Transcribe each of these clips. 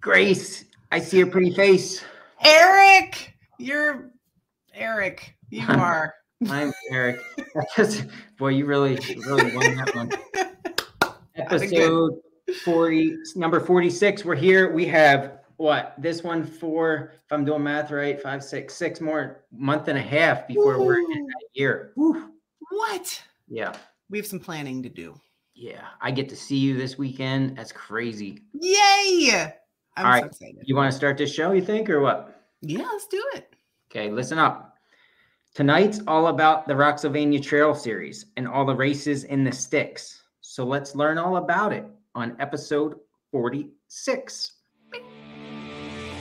Grace, I see your pretty face. Eric, you're Eric. You are. I'm Eric. Boy, you really, really won that one. Episode 40, number 46. We're here. We have what? This one for, if I'm doing math right, five, six, six more month and a half before Ooh. we're in that year. What? Yeah. We have some planning to do. Yeah. I get to see you this weekend. That's crazy. Yay! I'm All so excited. You want to start this show, you think, or what? Yeah, let's do it. Okay, listen up. Tonight's all about the Rocksylvania Trail Series and all the races in the sticks. So let's learn all about it on episode 46.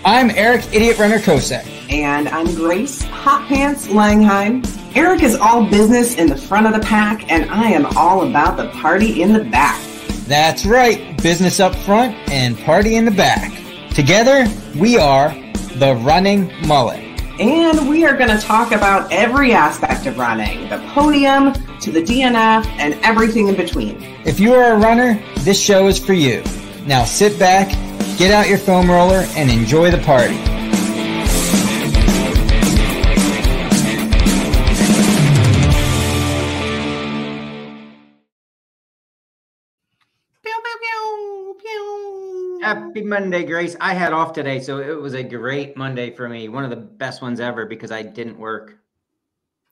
I'm Eric Idiot Runner Kosek. And I'm Grace Hot Pants Langheim. Eric is all business in the front of the pack, and I am all about the party in the back. That's right, business up front and party in the back. Together, we are the Running Mullet. And we are going to talk about every aspect of running the podium to the DNF and everything in between. If you are a runner, this show is for you. Now sit back, get out your foam roller, and enjoy the party. Happy Monday, Grace. I had off today, so it was a great Monday for me. One of the best ones ever because I didn't work.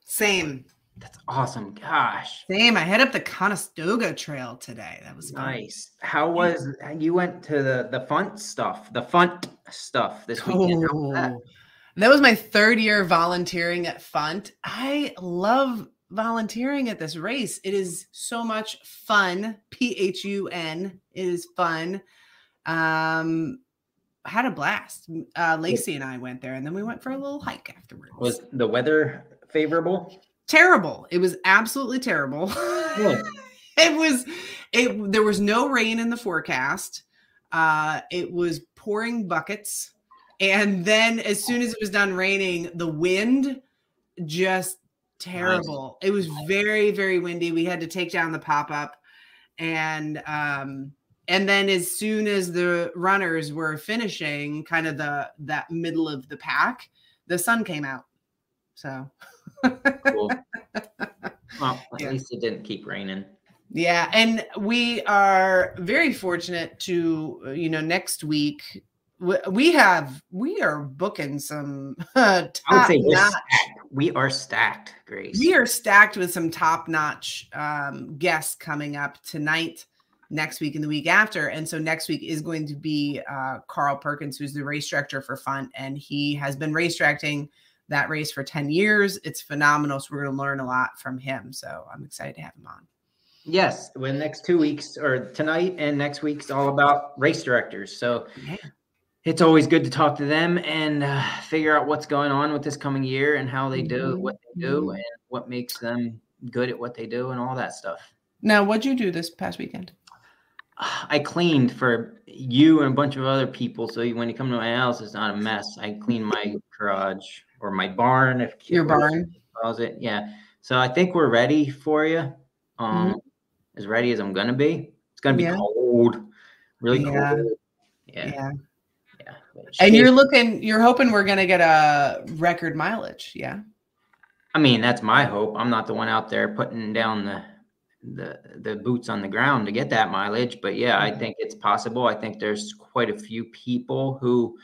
Same. That's awesome. Gosh. Same. I head up the Conestoga Trail today. That was fun. Nice. How was you went to the the fun stuff, the fun stuff this weekend? Was that? That was my third year volunteering at PHUNT. I love volunteering at this race. It is so much fun. P H U N. It is fun. Um, had a blast. Uh, Lacey and I went there, and then we went for a little hike afterwards. Was the weather favorable? terrible. It was absolutely terrible. Good. it was. It there was no rain in the forecast. Uh, it was pouring buckets, and then as soon as it was done raining, the wind just terrible. It was very very windy. We had to take down the pop up, and um, and then as soon as the runners were finishing, kind of the that middle of the pack, the sun came out. So. Cool. Well, at Yeah. least it didn't keep raining. Yeah, and we are very fortunate to, uh, you know, next week we have we are booking some uh, I would top notch. We are stacked, Grace. We are stacked with some top notch um, guests coming up tonight, next week, and the week after. And so next week is going to be uh, Carl Perkins, who's the race director for Fun, and he has been race directing that race for 10 years. It's phenomenal. So we're going to learn a lot from him. So I'm excited to have him on. Yes, the next two weeks or tonight and next week's all about race directors. So Yeah. it's always good to talk to them and uh, figure out what's going on with this coming year and how they do Mhm, what they do mhm. and what makes them good at what they do and all that stuff. Now, what'd you do this past weekend? I cleaned for you and a bunch of other people, so when you come to my house, it's not a mess. I clean my garage or my barn, if Your barn. calls it. Yeah. So I think we're ready for you. Um, Mhm. as ready as I'm gonna be. It's gonna be Yeah. cold, really Yeah. cold. Yeah, Yeah. yeah. And you're looking, you're hoping we're going to get a record mileage. Yeah. I mean, that's my hope. I'm not the one out there putting down the the the boots on the ground to get that mileage, but yeah, I Mhm. think it's possible. I think there's quite a few people who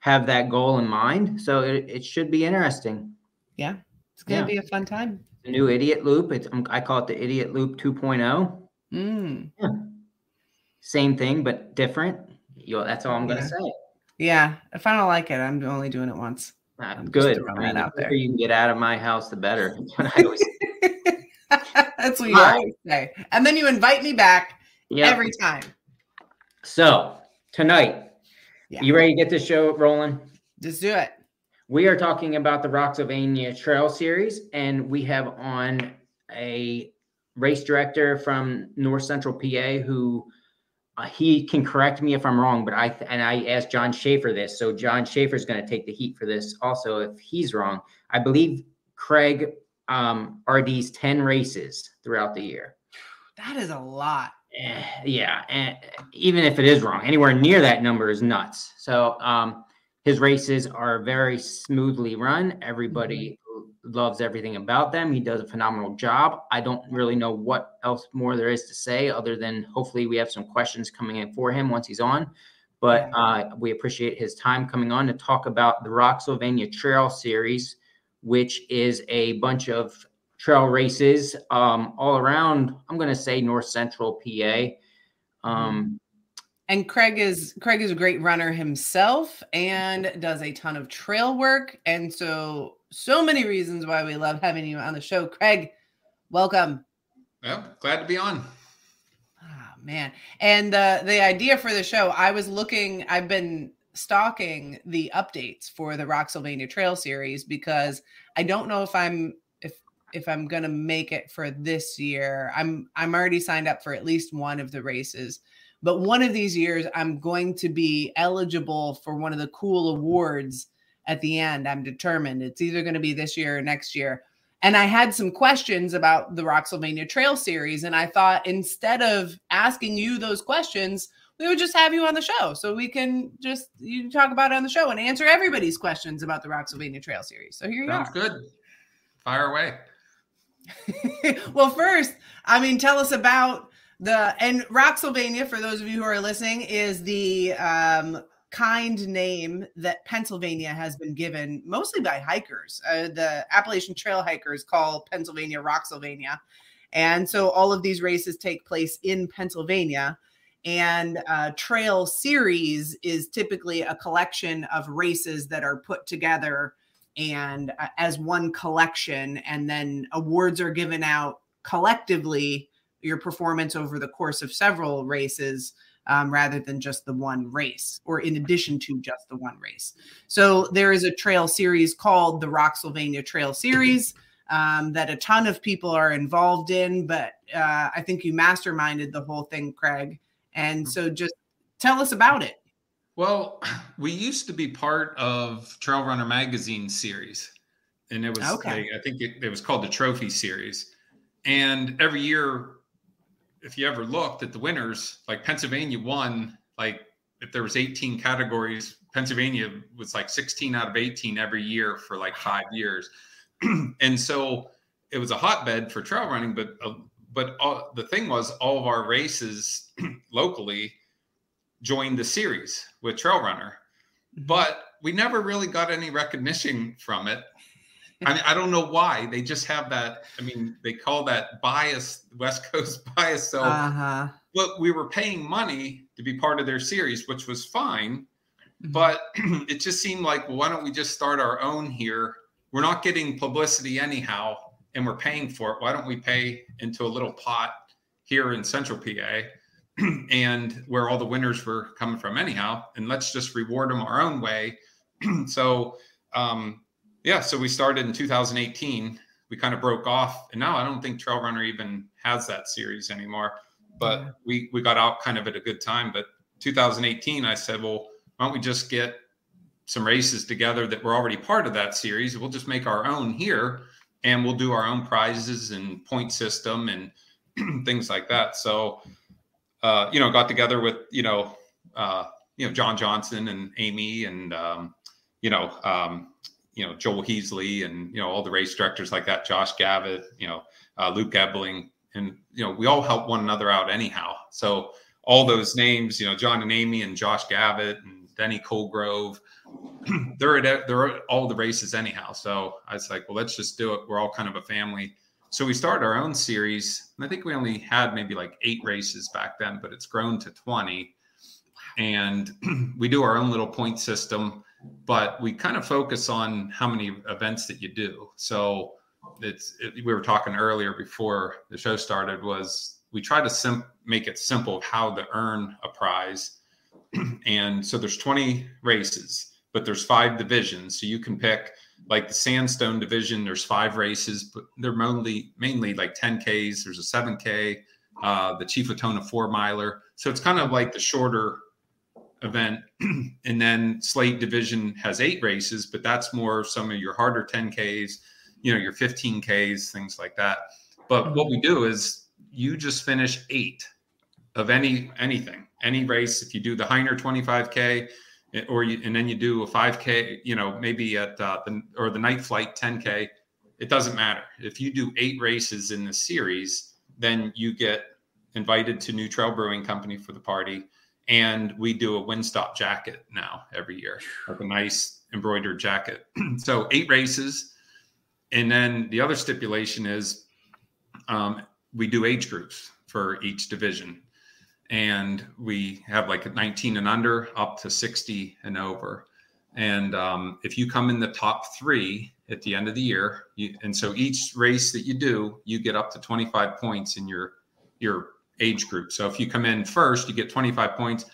have that goal in mind, so it, it should be interesting. Yeah. It's going to Yeah. be a fun time. The new idiot loop. It's um, I call it the idiot loop 2.0. Mm. Same thing but different. Yo, that's all I'm gonna Yeah. say. Yeah. If I don't like it, I'm only doing it once. Uh, I'm good. I mean, out the there. quicker you can get out of my house, the better. That's what you always say. And then you invite me back yeah. every time. So tonight, Yeah. you ready to get this show rolling? Just do it. We are talking about the Rocksylvania Trail Series, and we have on a race director from North Central PA who uh, he can correct me if I'm wrong, but I th- and I asked John Schaefer this, so John Schaefer is going to take the heat for this also if he's wrong. I believe Craig um, these ten races throughout the year. That is a lot. Eh, yeah, and even if it is wrong, anywhere near that number is nuts. So um, his races are very smoothly run. Everybody mm-hmm. loves everything about them. He does a phenomenal job. I don't really know what else more there is to say other than hopefully we have some questions coming in for him once he's on. But uh, we appreciate his time coming on to talk about the Rocksylvania Trail Series, which is a bunch of trail races um, all around. I'm going to say North Central PA. Um, and Craig is Craig is a great runner himself and does a ton of trail work. And so so many reasons why we love having you on the show. Craig, welcome. Well, glad to be on Ah, man. And uh, the idea for the show, I was looking, I've been stalking the updates for the Rocksylvania Trail series because I don't know if I'm if if I'm gonna make it for this year. I'm I'm already signed up for at least one of the races. But one of these years, I'm going to be eligible for one of the cool awards at the end. I'm determined. It's either going to be this year or next year. And I had some questions about the Rocksylvania Trail series. And I thought instead of asking you those questions, we would just have you on the show so we can just you talk about it on the show and answer everybody's questions about the Rocksylvania Trail series. So here you Sounds are. good. Fire away. well, first, I mean, tell us about the and Rocksylvania. For those of you who are listening, is the um, kind name that Pennsylvania has been given, mostly by hikers. Uh, the Appalachian Trail hikers call Pennsylvania Rocksylvania. And so all of these races take place in Pennsylvania. And uh, Trail Series is typically a collection of races that are put together and uh, as one collection, and then awards are given out collectively. Your performance over the course of several races um, rather than just the one race or in addition to just the one race. So there is a trail series called the Rocksylvania Trail Series um, that a ton of people are involved in, but uh, I think you masterminded the whole thing, Craig. And so just tell us about it. Well, we used to be part of Trail Runner Magazine series, and it was okay. I think it, it was called the Trophy Series. And every year if you ever looked at the winners, like Pennsylvania won, like if there was 18 categories, Pennsylvania was like 16 out of 18 every year for like five years. and so it was a hotbed for trail running, but uh, but all, the thing was all of our races locally joined the series with Trail Runner, mm-hmm. but we never really got any recognition from it I mean, I don't know why they just have that. I mean, they call that bias, West Coast bias. So, uh-huh. but we were paying money to be part of their series, which was fine. Mm-hmm. But it just seemed like, well, why don't we just start our own here? We're not getting publicity anyhow, and we're paying for it. Why don't we pay into a little pot here in Central PA? and where all the winners were coming from anyhow and let's just reward them our own way so um, yeah, so we started in 2018. We kind of broke off, and now I don't think Trail Runner even has that series anymore. But we we got out kind of at a good time. But 2018, I said, well, why don't we just get some races together that were already part of that series? We'll just make our own here, and we'll do our own prizes and point system and things like that. So, uh, you know, got together with you know, uh, you know, John Johnson and Amy and um, you know, um, you know Joel Heasley and you know all the race directors like that, Josh Gavitt, you know uh, Luke Ebling, and you know we all help one another out anyhow. So all those names, you know John and Amy and Josh Gavitt and Denny Colgrove, they're at they're at all the races anyhow. So I was like, well, let's just do it. We're all kind of a family. So we started our own series. And I think we only had maybe like eight races back then, but it's grown to 20. And we do our own little point system but we kind of focus on how many events that you do. So it's it, we were talking earlier before the show started was we try to sim- make it simple how to earn a prize. and so there's 20 races, but there's five divisions. So you can pick like the sandstone division, there's five races, but they're mainly mainly like 10Ks. There's a 7K, uh, the Chief Wahtonah four miler. So it's kind of like the shorter event. and then Slate Division has eight races, but that's more some of your harder 10Ks, you know, your 15Ks, things like that. But what we do is you just finish eight of any anything, any race. If you do the Hyner 25k, eh, or you and then you do a 5k, you know, maybe at uh, the or the night flight 10k, it doesn't matter. If you do eight races in the series, then you get invited to New Trail Brewing Company for the party, and we do a Windstop jacket now every year, like a nice embroidered jacket. so eight races, and then the other stipulation is um, we do age groups for each division and we have like 19 and under up to 60 and over. And um, if you come in the top three at the end of the year you, and so each race that you do you get up to 25 points in your your age group. So if you come in first you get 25 points.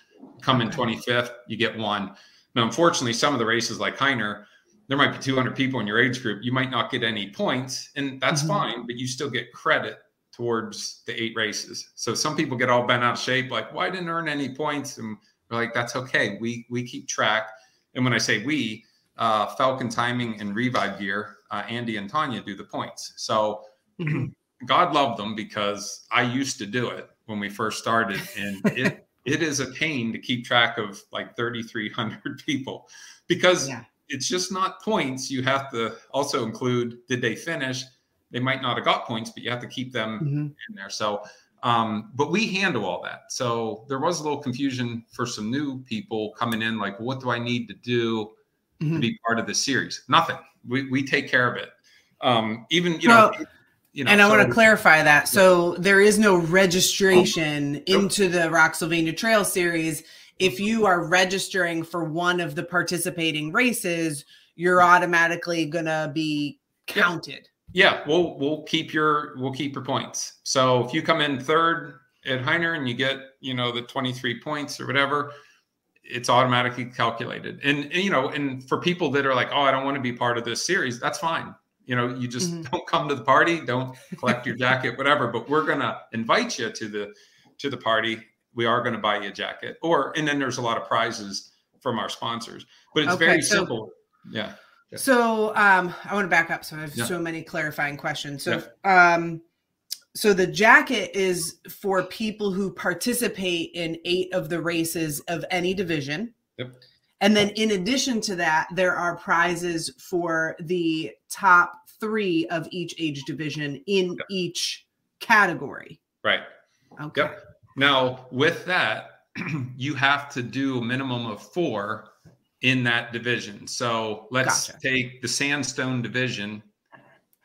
Come in 25th you get one. Now unfortunately some of the races like Hyner there might be 200 people in your age group. You might not get any points and that's mm-hmm. fine but you still get credit towards the eight races. So some people get all bent out of shape, like, "Why well, didn't earn any points?" And we're like, "That's okay. We we keep track." And when I say we, uh, Falcon Timing and Revive Gear, uh, Andy and Tanya do the points. So mm-hmm. God love them because I used to do it when we first started, and it it is a pain to keep track of like 3,300 people because yeah. it's just not points. You have to also include did they finish they might not have got points, but you have to keep them mm-hmm. in there. So, um, but we handle all that. So there was a little confusion for some new people coming in, like, what do I need to do mm-hmm. to be part of the series? Nothing. We, we take care of it. Um, even, you well, know, you know, and I so, want to clarify that. So there is no registration oh, into the Rocksylvania Trail Series. If you are registering for one of the participating races, you're automatically going to be counted. Yeah, we'll we'll keep your we'll keep your points. So if you come in third at Hyner and you get you know the 23 points or whatever, it's automatically calculated. And, and you know, and for people that are like, oh, I don't want to be part of this series, that's fine. You know, you just mm-hmm. don't come to the party, don't collect your jacket, whatever. But we're gonna invite you to the to the party. We are going to buy you a jacket, or and then there's a lot of prizes from our sponsors. But it's okay, very so- simple. Yeah. So um, I want to back up. So I have yeah. so many clarifying questions. So yeah. um, so the jacket is for people who participate in eight of the races of any division. Yep. And then in addition to that, there are prizes for the top three of each age division in yep. each category. Right. Okay. Yep. Now with that, you have to do a minimum of four in that division. So let's gotcha. take the Sandstone division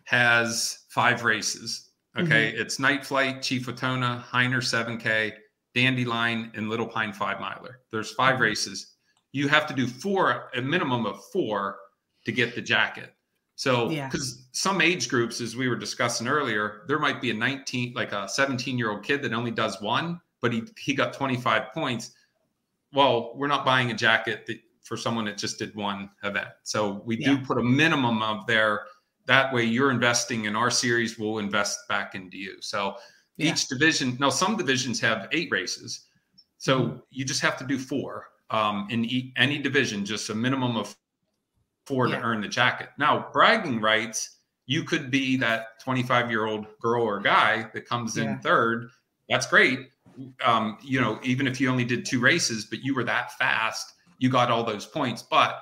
has five races. Okay. Mm-hmm. It's Night Flight, Chief Wahtonah, Hyner 7K, Dandelion, and Little Pine Five Miler. There's 5 mm-hmm. races. You have to do four, a minimum of four to get the jacket. So, because yeah. some age groups, as we were discussing earlier, there might be a 19, like a 17 year old kid that only does one, but he, he got 25 points. Well, we're not buying a jacket that for someone that just did one event. So we yeah. do put a minimum of there. That way, you're investing in our series. We'll invest back into you. So yeah. each division. Now, some divisions have eight races, so mm-hmm. you just have to do four um, in e- any division. Just a minimum of four yeah. to earn the jacket. Now, bragging rights. You could be that 25 year old girl or guy that comes in third. That's great. Um, you know, even if you only did two races, but you were that fast you got all those points. But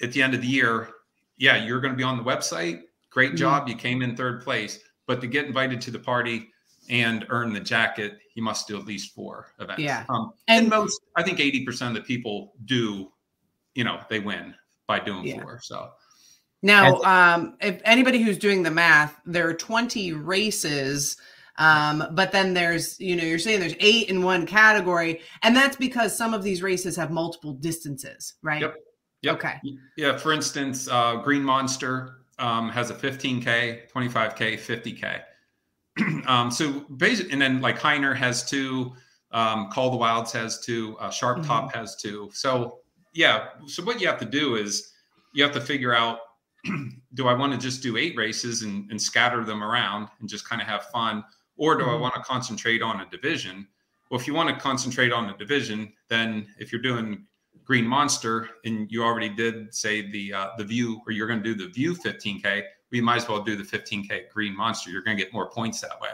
at the end of the year, yeah, you're going to be on the website. Great mm-hmm. job. Mm-hmm. You came in third place. But to get invited to the party and earn the jacket, you must do at least four events. Yeah. Um, and, and, most, I think 80% of the people do, you know, they win by doing yeah. four. So now, um, if anybody who's doing the math, there are 20 races um, but then there's, you know, you're saying there's eight in one category, and that's because some of these races have multiple distances, right? Yep. Yep. Okay. Yeah. For instance, uh, Green Monster um, has a 15K, 25K, 50K. um, so basically, and then like Hyner has two, um, Call the Wilds has two, uh, Sharp mm-hmm. Top has two. So, yeah. So, what you have to do is you have to figure out do I want to just do eight races and, and scatter them around and just kind of have fun? Or do I mm-hmm. want to concentrate on a division? Well, if you want to concentrate on a division, then if you're doing Green Monster and you already did say the uh, the View, or you're going to do the View 15k, we might as well do the 15k Green Monster. You're going to get more points that way.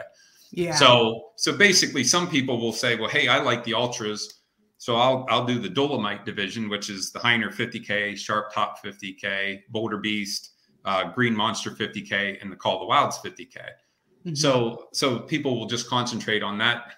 Yeah. So so basically, some people will say, well, hey, I like the ultras, so I'll I'll do the Dolomite division, which is the Hyner 50k, Sharp Top 50k, Boulder Beast, uh, Green Monster 50k, and the Call the Wilds 50k. Mm-hmm. So so people will just concentrate on that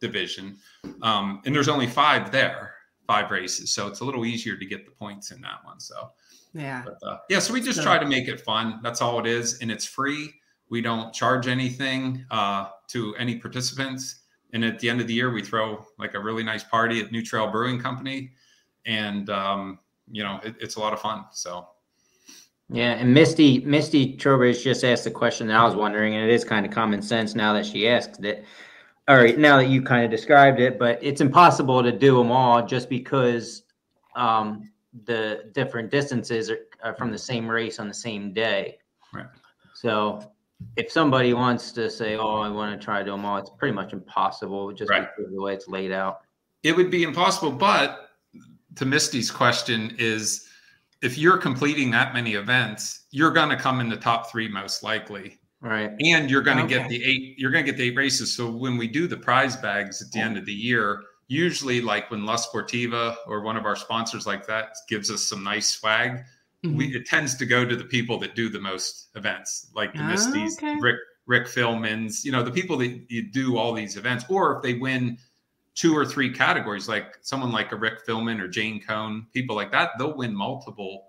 division, um, and there's only five there, five races, so it's a little easier to get the points in that one. So yeah, but, uh, yeah. So we just so, try to make it fun. That's all it is, and it's free. We don't charge anything uh, to any participants. And at the end of the year, we throw like a really nice party at New Trail Brewing Company, and um, you know it, it's a lot of fun. So yeah, and Misty Misty Trowbridge just asked the question that I was wondering, and it is kind of common sense now that she asked it. All right, now that you kind of described it, but it's impossible to do them all just because um, the different distances are, are from the same race on the same day. Right. So if somebody wants to say, "Oh, I want to try to do them all," it's pretty much impossible just right. because of the way it's laid out. It would be impossible, but to Misty's question is, if you're completing that many events, you're going to come in the top three most likely, right? And you're going to okay. get the eight. You're going to get the eight races. So when we do the prize bags at the end of the year, usually like when La Sportiva or one of our sponsors like that gives us some nice swag mm-hmm. we it tends to go to the people that do the most events, like the oh, Misties, okay. Rick Rick Philmans, you know, the people that you do all these events, or if they win two or three categories, like someone like a Rick Philman or Jane Cohn, people like that, they'll win multiple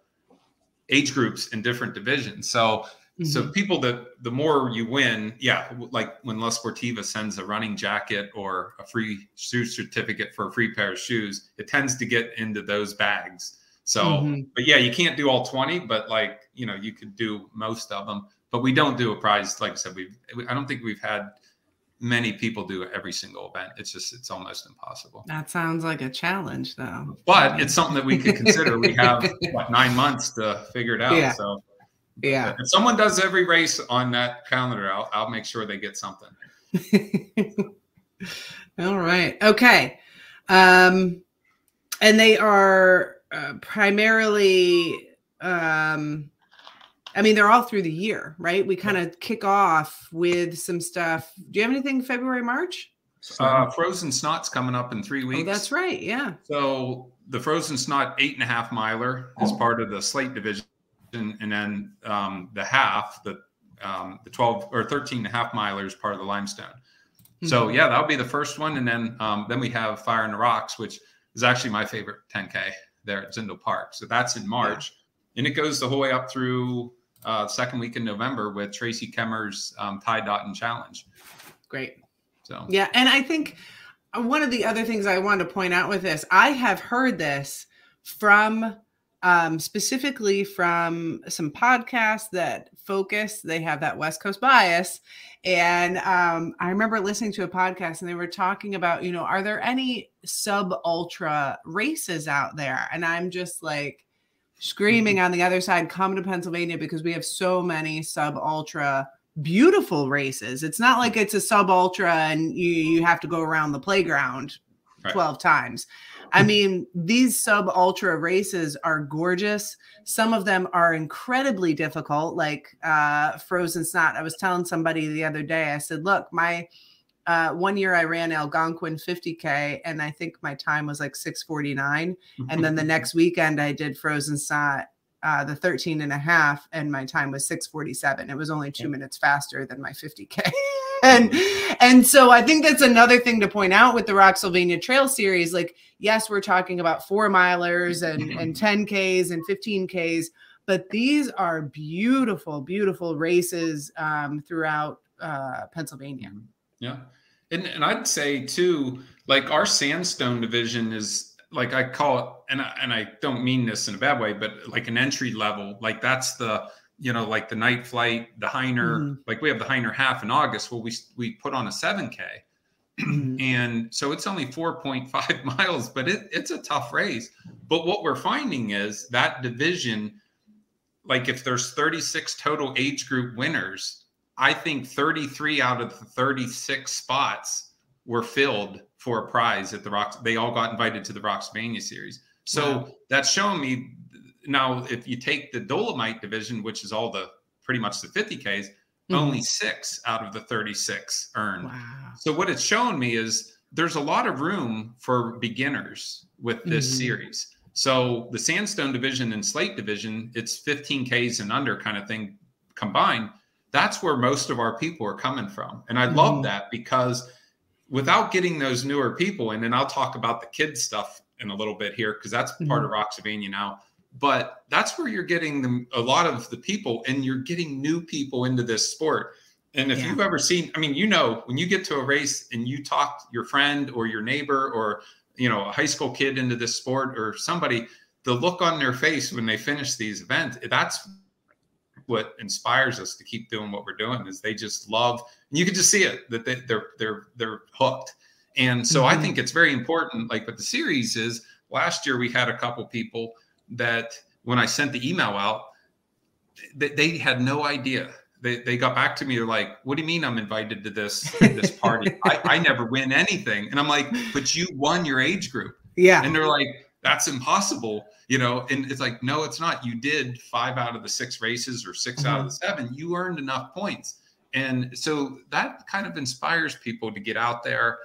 age groups in different divisions. So Mm-hmm. So people that the more you win, yeah, like when La Sportiva sends a running jacket or a free shoe certificate for a free pair of shoes, it tends to get into those bags. So, mm-hmm. but yeah, you can't do all 20, but like, you know, you could do most of them. But we don't do a prize. Like I said, we I don't think we've had many people do every single event. It's just it's almost impossible. That sounds like a challenge though. But it's something that we could consider. we have what nine months to figure it out. Yeah. So yeah. If someone does every race on that calendar, I'll I'll make sure they get something. All right. Okay. Um and they are uh, primarily um I mean, they're all through the year, right? We kind of kick off with some stuff. Do you have anything February, March? Uh, Frozen Snot's coming up in three weeks. Oh, that's right. Yeah. So the Frozen Snot eight and a half miler is part of the slate division. And then um, the half, the um, the 12 or 13 and a half miler is part of the limestone. Mm-hmm. So yeah, that'll be the first one. And then um, then we have Fire in the Rocks, which is actually my favorite 10K there at Zindel Park. So that's in March, yeah. and it goes the whole way up through uh, second week in November with Tracy Kemmer's um, Tie Dot and Challenge. Great. So yeah, and I think one of the other things I wanted to point out with this, I have heard this from um, specifically from some podcasts that focus. They have that West Coast bias, and um, I remember listening to a podcast and they were talking about, you know, are there any sub ultra races out there? And I'm just like screaming on the other side, come to Pennsylvania because we have so many sub ultra beautiful races. It's not like it's a sub ultra and you, you have to go around the playground right. 12 times. I mean, these sub ultra races are gorgeous. Some of them are incredibly difficult, like uh, Frozen Snot. I was telling somebody the other day, I said, look, my uh, one year I ran Algonquin 50K and I think my time was like 649. And then the next weekend I did Frozen Snot, uh, the 13 and a half, and my time was 647. It was only two minutes faster than my 50K. and and so I think that's another thing to point out with the Rocksylvania Trail series. Like, yes, we're talking about four milers and and 10Ks and 15Ks, but these are beautiful, beautiful races um, throughout uh, Pennsylvania. Yeah. And, and I'd say too, like our sandstone division is like I call it, and I, and I don't mean this in a bad way, but like an entry level, like that's the you know, like the night flight, the Hyner, mm-hmm. like we have the Hyner half in August. Well, we we put on a 7K. Mm-hmm. and so it's only 4.5 miles, but it, it's a tough race. But what we're finding is that division, like if there's 36 total age group winners, I think 33 out of the 36 spots were filled for a prize at the Rocks. They all got invited to the Rocksylvania series. So wow. that's showing me now if you take the Dolomite division, which is all the pretty much the 50Ks, mm-hmm. only six out of the 36 earned. Wow. So what it's shown me is there's a lot of room for beginners with this mm-hmm. series. So the sandstone division and slate division, it's 15 Ks and under kind of thing combined. That's where most of our people are coming from. And I mm-hmm. love that because without getting those newer people, and then I'll talk about the kids stuff in a little bit here because that's mm-hmm. part of Roxavania now. But that's where you're getting them, a lot of the people, and you're getting new people into this sport. And if yeah. you've ever seen, I mean, you know, when you get to a race and you talk your friend or your neighbor or you know a high school kid into this sport or somebody, the look on their face when they finish these events, that's what inspires us to keep doing what we're doing. Is they just love, and you can just see it that they, they're they're they're hooked. And so mm-hmm. I think it's very important. Like what the series is. Last year we had a couple people that when I sent the email out, they, they had no idea they, they got back to me. They're like, "What do you mean I'm invited to this this party? I, I never win anything." And I'm like, "But you won your age group." Yeah. And they're like, "That's impossible," you know. And it's like, "No, it's not. You did five out of the six races or 6 mm-hmm. out of the seven. You earned enough points." And so that kind of inspires people to get out there,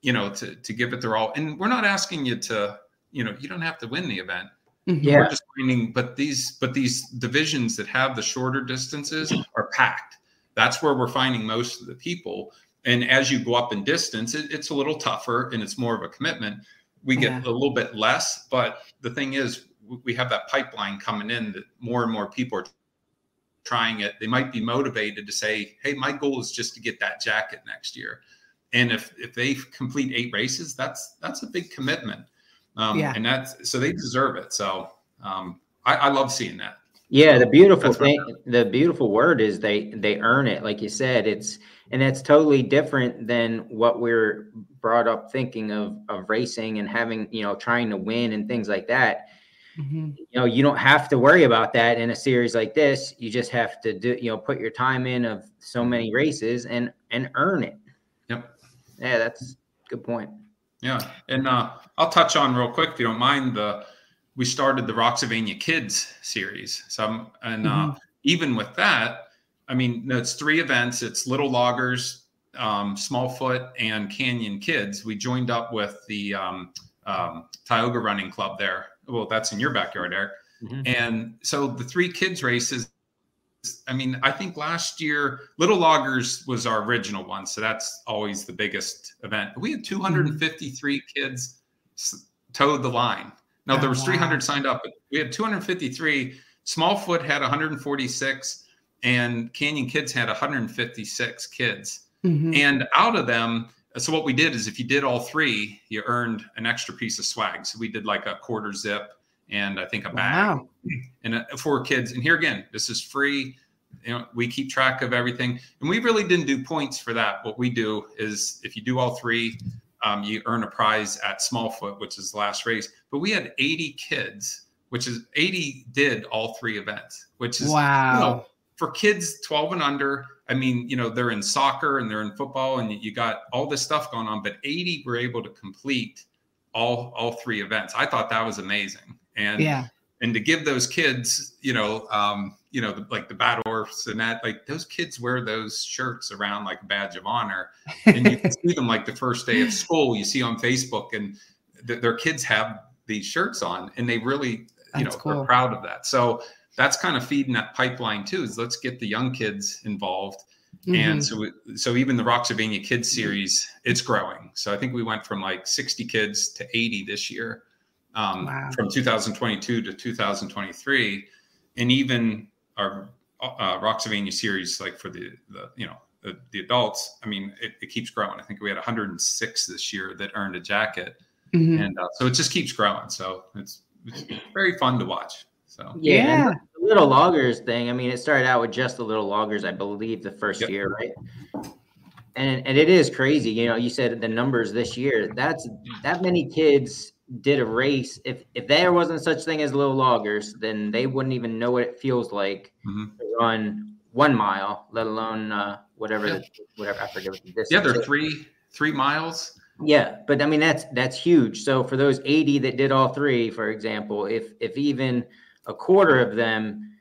you know, to to give it their all. And we're not asking you to, you know, you don't have to win the event Mm-hmm. Yeah. We're just finding, but these but these divisions that have the shorter distances are packed. That's where we're finding most of the people. And as you go up in distance, it, it's a little tougher and it's more of a commitment. We get yeah. a little bit less, but the thing is, we have that pipeline coming in that more and more people are trying it. They might be motivated to say, "Hey, my goal is just to get that jacket next year." And if if they complete eight races, that's that's a big commitment. Um, yeah. And that's so they deserve it. So um, I, I love seeing that. Yeah, the beautiful thing, the beautiful word is they they earn it. Like you said, it's and that's totally different than what we're brought up thinking of of racing and having you know trying to win and things like that. Mm-hmm. You know, you don't have to worry about that in a series like this. You just have to do you know put your time in of so many races and and earn it. Yep. Yeah, that's good point. Yeah, and uh, I'll touch on real quick if you don't mind. The we started the Roxavania Kids series, so and uh, mm-hmm. uh, even with that, I mean, it's three events. It's Little Loggers, um, Smallfoot, and Canyon Kids. We joined up with the um, um, Tioga Running Club there. Well, that's in your backyard, Eric. Mm-hmm. And so the three kids races I mean, I think last year Little Loggers was our original one, so that's always the biggest event. We had 253 mm-hmm. kids toe the line. Now oh, there was 300 signed up, but we had 253. Smallfoot had 146, and Canyon Kids had 156 kids. Mm-hmm. And out of them, so what we did is if you did all three, you earned an extra piece of swag. So we did like a quarter zip and I think a bag wow. and uh, for kids. And here again, this is free. You know, we keep track of everything, and we really didn't do points for that. What we do is, if you do all three, um, you earn a prize at Smallfoot, which is the last race. But we had 80 kids, which is 80 did all three events, which is wow. You know, for kids 12 and under. I mean, you know, they're in soccer and they're in football, and you got all this stuff going on. But 80 were able to complete all all three events. I thought that was amazing and yeah and to give those kids you know um you know the, like the bad orphs and that like those kids wear those shirts around like a badge of honor and you can see them like the first day of school you see on facebook and th- their kids have these shirts on and they really you that's know cool. are proud of that so that's kind of feeding that pipeline too is let's get the young kids involved mm-hmm. and so so even the roxavania kids series it's growing so i think we went from like 60 kids to 80 this year um, wow. from 2022 to 2023, and even our uh, Roxavania series, like for the the you know the, the adults. I mean, it, it, keeps growing. I think we had 106 this year that earned a jacket, mm-hmm. and uh, so it just keeps growing. So it's, it's very fun to watch. So yeah, yeah. Little loggers thing. I mean, it started out with just the little loggers, I believe, the first yep. year, right? And and it is crazy. You know, you said the numbers this year. That's that many kids did a race, if if there wasn't such thing as little loggers, then they wouldn't even know what it feels like mm-hmm. to run one mile, let alone uh, whatever yeah. whatever I forget what the distance. Yeah, they're three three miles. Yeah, but I mean that's that's huge. So for those 80 that did all three, for example, if if even a quarter of them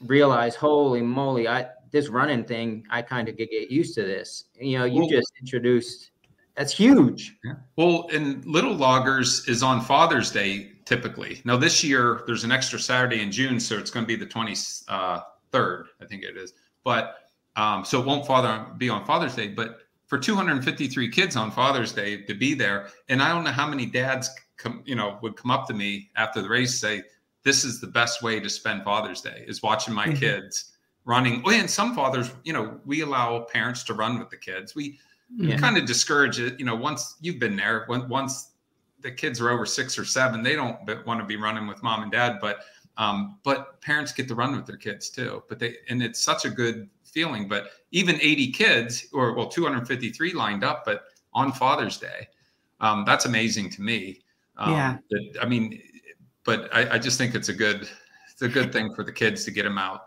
realize, holy moly, I this running thing, I kind of get used to this. You know, you well, just introduced that's huge. Well, and Little Loggers is on Father's Day typically. Now this year there's an extra Saturday in June, so it's going to be the 23rd, uh, I think it is. But um, so it won't father be on Father's Day, but for 253 kids on Father's Day to be there, and I don't know how many dads come, you know, would come up to me after the race say, "This is the best way to spend Father's Day is watching my mm-hmm. kids running." Oh, and some fathers, you know, we allow parents to run with the kids. We, yeah. kind of discourage it. You know, once you've been there, when, once the kids are over six or seven, they don't want to be running with mom and dad, but um, but parents get to run with their kids too. But they and it's such a good feeling. But even 80 kids, or well, 253 lined up, but on Father's Day, um, that's amazing to me. Um, yeah. That, I mean, but I, I just think it's a good it's a good thing for the kids to get them out.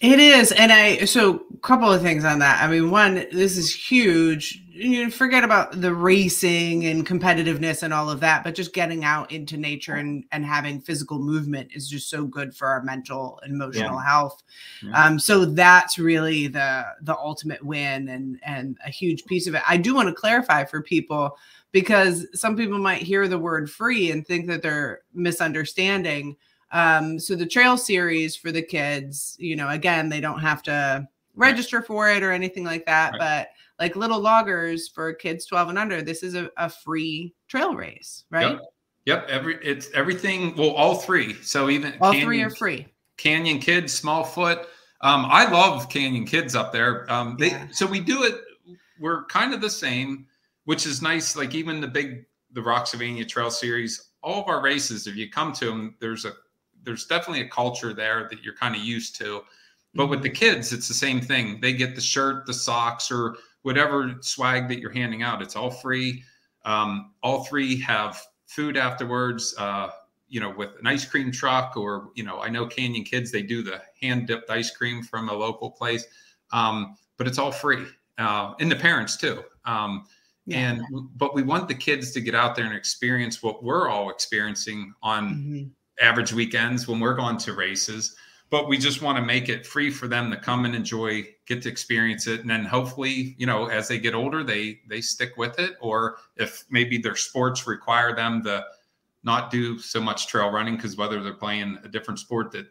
It is, and I so a couple of things on that. I mean, one, this is huge. You forget about the racing and competitiveness and all of that, but just getting out into nature and and having physical movement is just so good for our mental and emotional yeah. health. Yeah. Um, so that's really the the ultimate win and and a huge piece of it. I do want to clarify for people because some people might hear the word free and think that they're misunderstanding um, so the trail series for the kids, you know, again, they don't have to register for it or anything like that. Right. But like little loggers for kids 12 and under, this is a, a free trail race, right? Yep. yep. Every it's everything. Well, all three. So even all Canyon, three are free. Canyon Kids, Small Foot. Um, I love Canyon Kids up there. Um, they yeah. so we do it. We're kind of the same, which is nice. Like even the big the Rocksylvania Trail Series, all of our races, if you come to them, there's a there's definitely a culture there that you're kind of used to. But with the mm-hmm. kids, it's the same thing. They get the shirt, the socks, or whatever swag that you're handing out. It's all free. Um, all three have food afterwards. Uh, you know, with an ice cream truck, or you know, I know Canyon Kids they do the hand dipped ice cream from a local place, um, but it's all free, uh, and the parents too. Um, yeah. And but we want the kids to get out there and experience what we're all experiencing on mm-hmm. average weekends when we're going to races. But we just want to make it free for them to come and enjoy get to experience it and then hopefully you know as they get older they they stick with it. Or if maybe their sports require them to not do so much trail running because whether they're playing a different sport that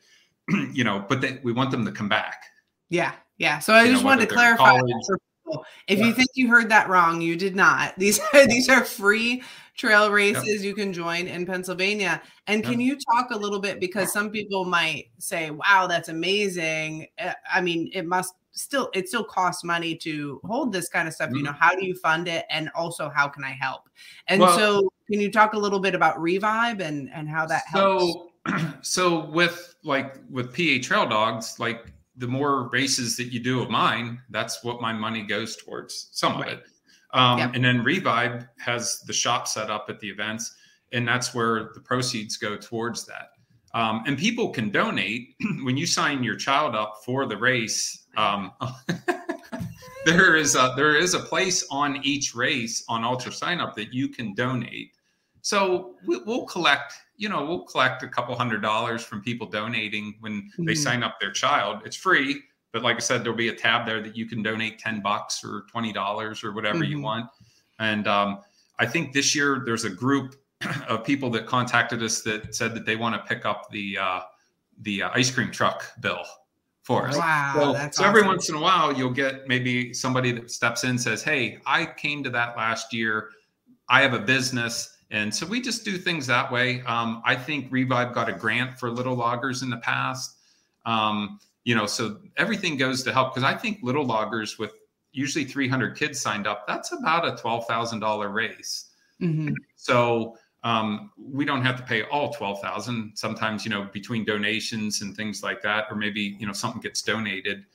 you know but they, we want them to come back. Yeah yeah. So i you just know, wanted to clarify for people if yeah. you think you heard that wrong you did not these are these are free trail races yep. you can join in Pennsylvania. And can you talk a little bit because some people might say, "Wow, that's amazing." Eh, I mean, it must still it still costs money to hold this kind of stuff. Mm-hmm. You know, how do you fund it, and also how can I help? And well, so, can you talk a little bit about revive and and how that helps? So, so with like with PA Trail Dogs, like the more races that you do of mine, that's what my money goes towards. Some right. of it. Um, yep. And then Revive has the shop set up at the events, and that's where the proceeds go towards that. Um, and people can donate when you sign your child up for the race. Um, there is a there is a place on each race on Ultra Sign Up that you can donate. So we, will collect, you know, we'll collect a couple hundred dollars from people donating when mm-hmm. they sign up their child. It's free but like I said, there'll be a tab there that you can donate 10 bucks or $20 or whatever mm-hmm. you want. And um, I think this year there's a group of people that contacted us that said that they want to pick up the uh, the uh, ice cream truck bill for us. Wow, so, so awesome. every once in a while you'll get maybe somebody that steps in says, "Hey, I came to that last year. I have a business." And so we just do things that way. Um, I think Revive got a grant for little loggers in the past. Um, you know, so everything goes to help because I think little loggers with usually 300 kids signed up, that's about a $12,000 race. Mm-hmm. So um, we don't have to pay all 12,000. Sometimes, you know, between donations and things like that, or maybe, you know, something gets donated,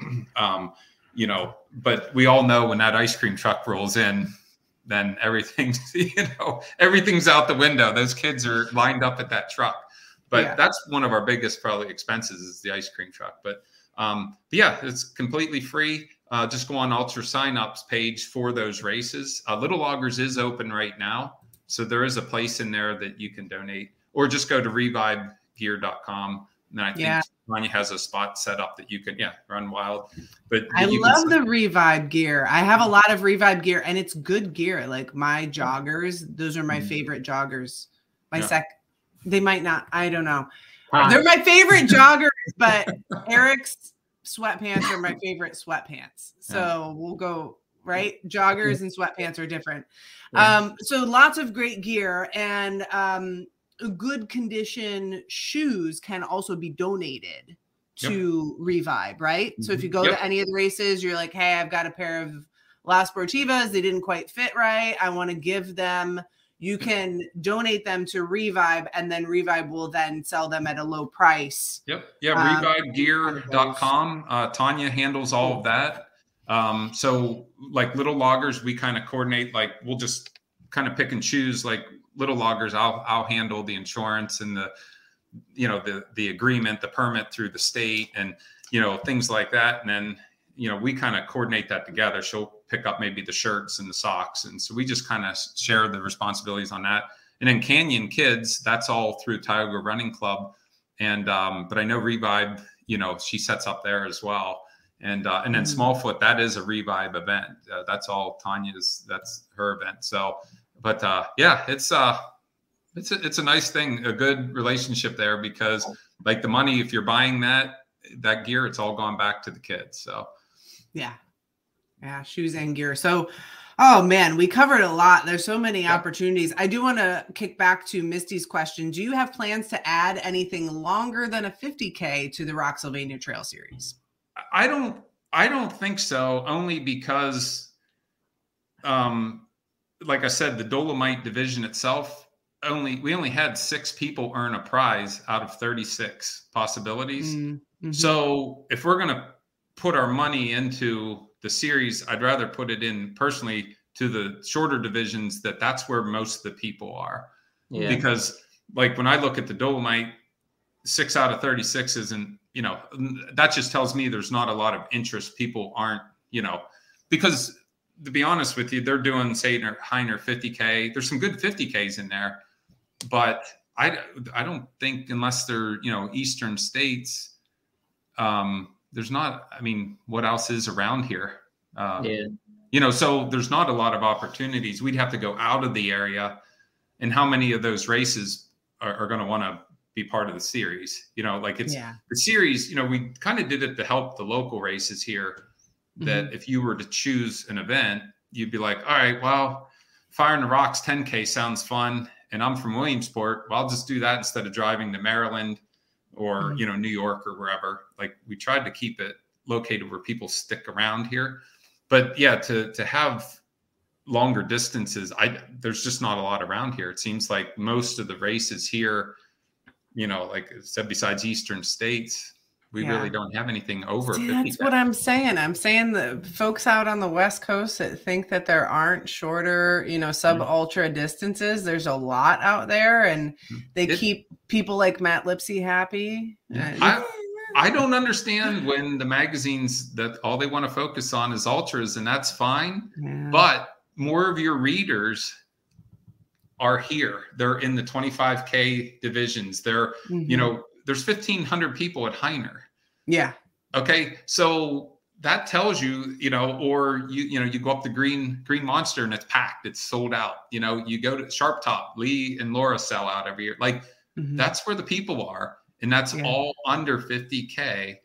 um, you know, but we all know when that ice cream truck rolls in, then everything's, you know, everything's out the window. Those kids are lined up at that truck. But yeah. that's one of our biggest probably expenses is the ice cream truck. But um but yeah it's completely free. Uh, just go on ultra signups page for those races. Uh, little loggers is open right now so there is a place in there that you can donate or just go to revibegear.com And I think yeah. Tanya has a spot set up that you can, yeah, run wild. But I love the Revibe gear. I have a lot of Revibe gear, and it's good gear. Like my joggers, those are my mm-hmm. favorite joggers. My yeah. sec, they might not. I don't know. They're my favorite joggers, but Eric's sweatpants are my favorite sweatpants. So yeah. we'll go right. Joggers and sweatpants are different. Um, so lots of great gear and um, good condition shoes can also be donated to yep. Revibe, right? Mm-hmm. So if mm-hmm. you go yep. to any of the races, you're like, hey, I've got a pair of La Sportivas, they didn't quite fit right. I want to give them you can donate them to Revive, and then Revive will then sell them at a low price. Yep. Yeah. Um, RevibeGear.com. Uh, Tanya handles all of that. Um, so like little loggers, we kind of coordinate, like we'll just kind of pick and choose like little loggers. I'll, I'll handle the insurance and the, you know, the, the agreement, the permit through the state and, you know, things like that. And then, you know, we kind of coordinate that together. She'll pick up maybe the shirts and the socks. And so we just kind of share the responsibilities on that. And then Canyon Kids, that's all through Tioga Running Club. And, um, but I know Revive, you know, she sets up there as well. And, uh, and then mm-hmm. Smallfoot, that is a revive event. Uh, that's all Tanya's, that's her event. So, but, uh, yeah, it's, uh, it's a, it's a nice thing, a good relationship there because like the money, if you're buying that, that gear, it's all gone back to the kids. So, yeah. Yeah, shoes and gear. So, oh man, we covered a lot. There's so many yeah. opportunities. I do want to kick back to Misty's question. Do you have plans to add anything longer than a 50K to the Rocksylvania Trail Series? I don't I don't think so, only because um like I said, the Dolomite division itself only we only had six people earn a prize out of 36 possibilities. Mm-hmm. So if we're gonna put our money into the series, I'd rather put it in personally to the shorter divisions that that's where most of the people are. Yeah. Because like when I look at the Dolomite, six out of 36 isn't, you know, that just tells me there's not a lot of interest. People aren't, you know, because to be honest with you, they're doing say Hyner 50K. There's some good 50Ks in there, but I, I don't think unless they're, you know, Eastern states, um, there's not i mean what else is around here um, yeah. you know so there's not a lot of opportunities we'd have to go out of the area and how many of those races are, are going to want to be part of the series you know like it's yeah. the series you know we kind of did it to help the local races here that mm-hmm. if you were to choose an event you'd be like all right well fire in the rocks 10k sounds fun and i'm from williamsport well i'll just do that instead of driving to maryland or mm-hmm. you know New York or wherever. Like we tried to keep it located where people stick around here. But yeah, to to have longer distances, I there's just not a lot around here. It seems like most of the races here, you know, like I said, besides Eastern states, we yeah. really don't have anything over. See, that's what I'm saying. I'm saying the folks out on the West Coast that think that there aren't shorter, you know, sub ultra distances. There's a lot out there, and hmm. they it, keep people like Matt Lipsey happy. I, I don't understand when the magazines that all they want to focus on is ultras, and that's fine. Yeah. But more of your readers are here. They're in the 25k divisions. They're, mm-hmm. you know, there's 1500 people at Hyner. Yeah. Okay. So that tells you, you know, or you, you know, you go up the green, green monster and it's packed, it's sold out. You know, you go to Sharp Top, Lee and Laura sell out every year. Like mm-hmm. that's where the people are. And that's yeah. all under 50K.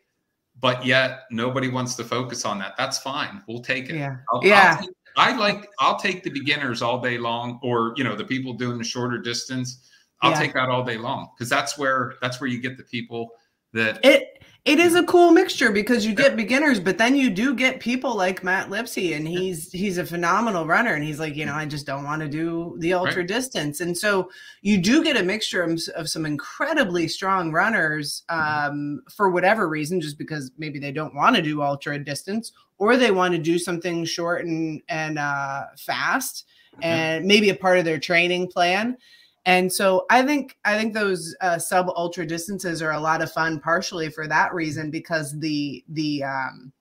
But yet nobody wants to focus on that. That's fine. We'll take it. Yeah. I'll, yeah. I'll take, I like, I'll take the beginners all day long, or, you know, the people doing the shorter distance I'll yeah. take that all day long because that's where that's where you get the people that it it is a cool mixture because you get beginners, but then you do get people like Matt Lipsey, and he's he's a phenomenal runner, and he's like, you know, I just don't want to do the ultra right. distance, and so you do get a mixture of, of some incredibly strong runners mm-hmm. um, for whatever reason, just because maybe they don't want to do ultra distance or they want to do something short and and uh, fast, and maybe a part of their training plan. And so I think I think those uh, sub ultra distances are a lot of fun, partially for that reason, because the the um,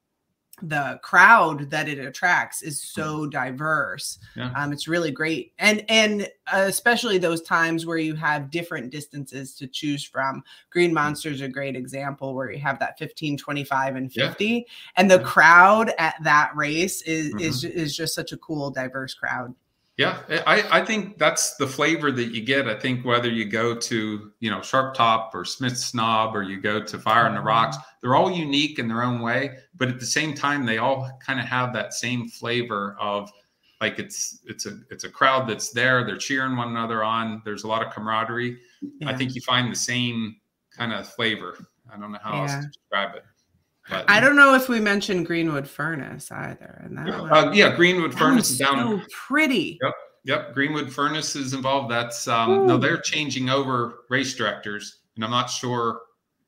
the crowd that it attracts is so diverse. Yeah. Um, it's really great, and and especially those times where you have different distances to choose from. Green mm. Monster is a great example where you have that 15, 25, and 50, yeah. and the yeah. crowd at that race is mm-hmm. is is just such a cool, diverse crowd. Yeah, I, I think that's the flavor that you get. I think whether you go to, you know, Sharp Top or Smith's Knob or you go to Fire in the mm-hmm. Rocks, they're all unique in their own way. But at the same time, they all kind of have that same flavor of like it's it's a it's a crowd that's there, they're cheering one another on. There's a lot of camaraderie. Yeah. I think you find the same kind of flavor. I don't know how yeah. else to describe it. But, I don't know if we mentioned Greenwood Furnace either. And that uh, yeah, Greenwood Furnace is down. So pretty. Yep, yep. Greenwood Furnace is involved. That's um, no, they're changing over race directors, and I'm not sure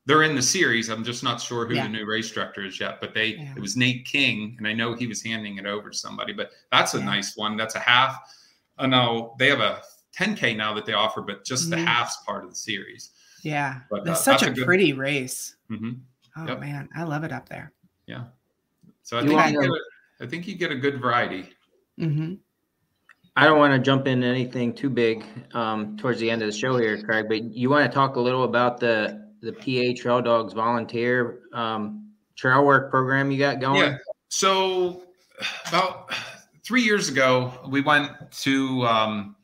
they're in the series. I'm just not sure who yeah. the new race director is yet. But they, yeah. it was Nate King, and I know he was handing it over to somebody. But that's a yeah. nice one. That's a half. I know they have a 10k now that they offer, but just mm-hmm. the halfs part of the series. Yeah, but, uh, such a, a good, pretty race. Mm-hmm. Oh yep. man, I love it up there. Yeah. So I you think you get a, I think you get a good variety. Mm-hmm. I don't want to jump in anything too big um, towards the end of the show here, Craig, but you want to talk a little about the the PA Trail Dogs volunteer um, trail work program you got going? Yeah. So about three years ago, we went to um,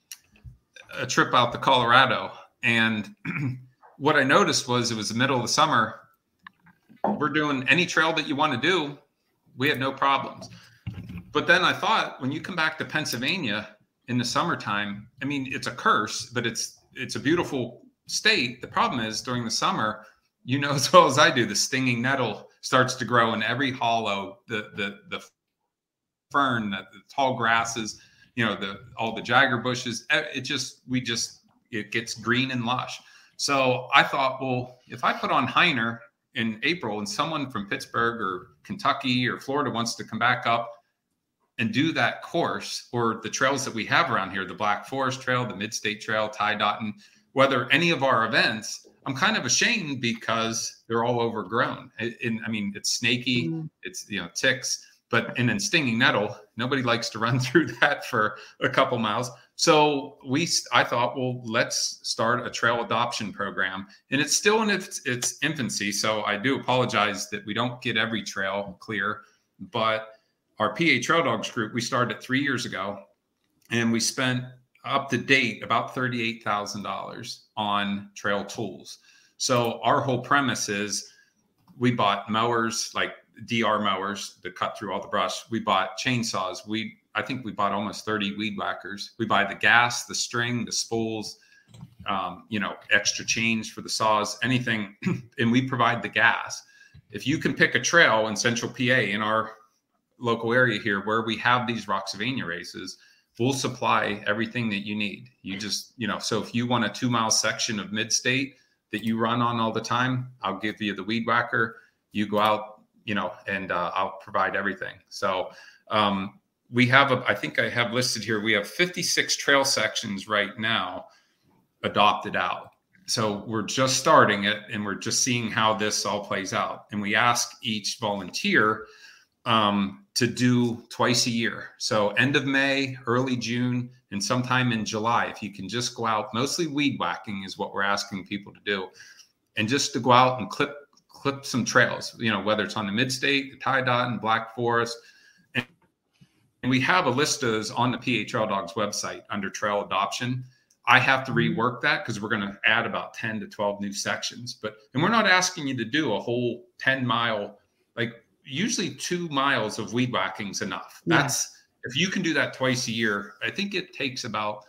a trip out to Colorado, and what I noticed was it was the middle of the summer we're doing any trail that you want to do. We had no problems. But then I thought when you come back to Pennsylvania in the summertime, I mean, it's a curse, but it's it's a beautiful state. The problem is during the summer, you know as well as I do, the stinging nettle starts to grow in every hollow. The the the fern, the, the tall grasses, you know, the all the jagger bushes. It just we just it gets green and lush. So I thought, well, if I put on Hyner in April and someone from Pittsburgh or Kentucky or Florida wants to come back up and do that course or the trails that we have around here, the Black Forest Trail, the Mid-State Trail, Ty whether any of our events, I'm kind of ashamed because they're all overgrown. And I mean, it's snaky, mm. it's you know ticks, but and then stinging nettle. Nobody likes to run through that for a couple miles. So we, I thought, well, let's start a trail adoption program, and it's still in its, its infancy. So I do apologize that we don't get every trail clear, but our PA Trail Dogs group we started three years ago, and we spent up to date about thirty-eight thousand dollars on trail tools. So our whole premise is we bought mowers like DR mowers to cut through all the brush. We bought chainsaws. We I think we bought almost 30 weed whackers. We buy the gas, the string, the spools, um, you know, extra change for the saws, anything, and we provide the gas. If you can pick a trail in Central PA in our local area here where we have these Rocksylvania races, we'll supply everything that you need. You just, you know, so if you want a two mile section of mid state that you run on all the time, I'll give you the weed whacker. You go out, you know, and uh, I'll provide everything. So, um, we have a, I think I have listed here, we have 56 trail sections right now adopted out. So we're just starting it and we're just seeing how this all plays out. And we ask each volunteer um, to do twice a year. So end of May, early June, and sometime in July. If you can just go out, mostly weed whacking is what we're asking people to do, and just to go out and clip clip some trails. You know, whether it's on the Mid State, the Ty-Dot, and Black Forest, we have a list of those on the PA Trail Dogs website under trail adoption. I have to mm-hmm. rework that because we're going to add about 10 to 12 new sections. But, and we're not asking you to do a whole 10 mile, like usually two miles of weed whacking is enough. Yeah. That's, if you can do that twice a year, I think it takes about,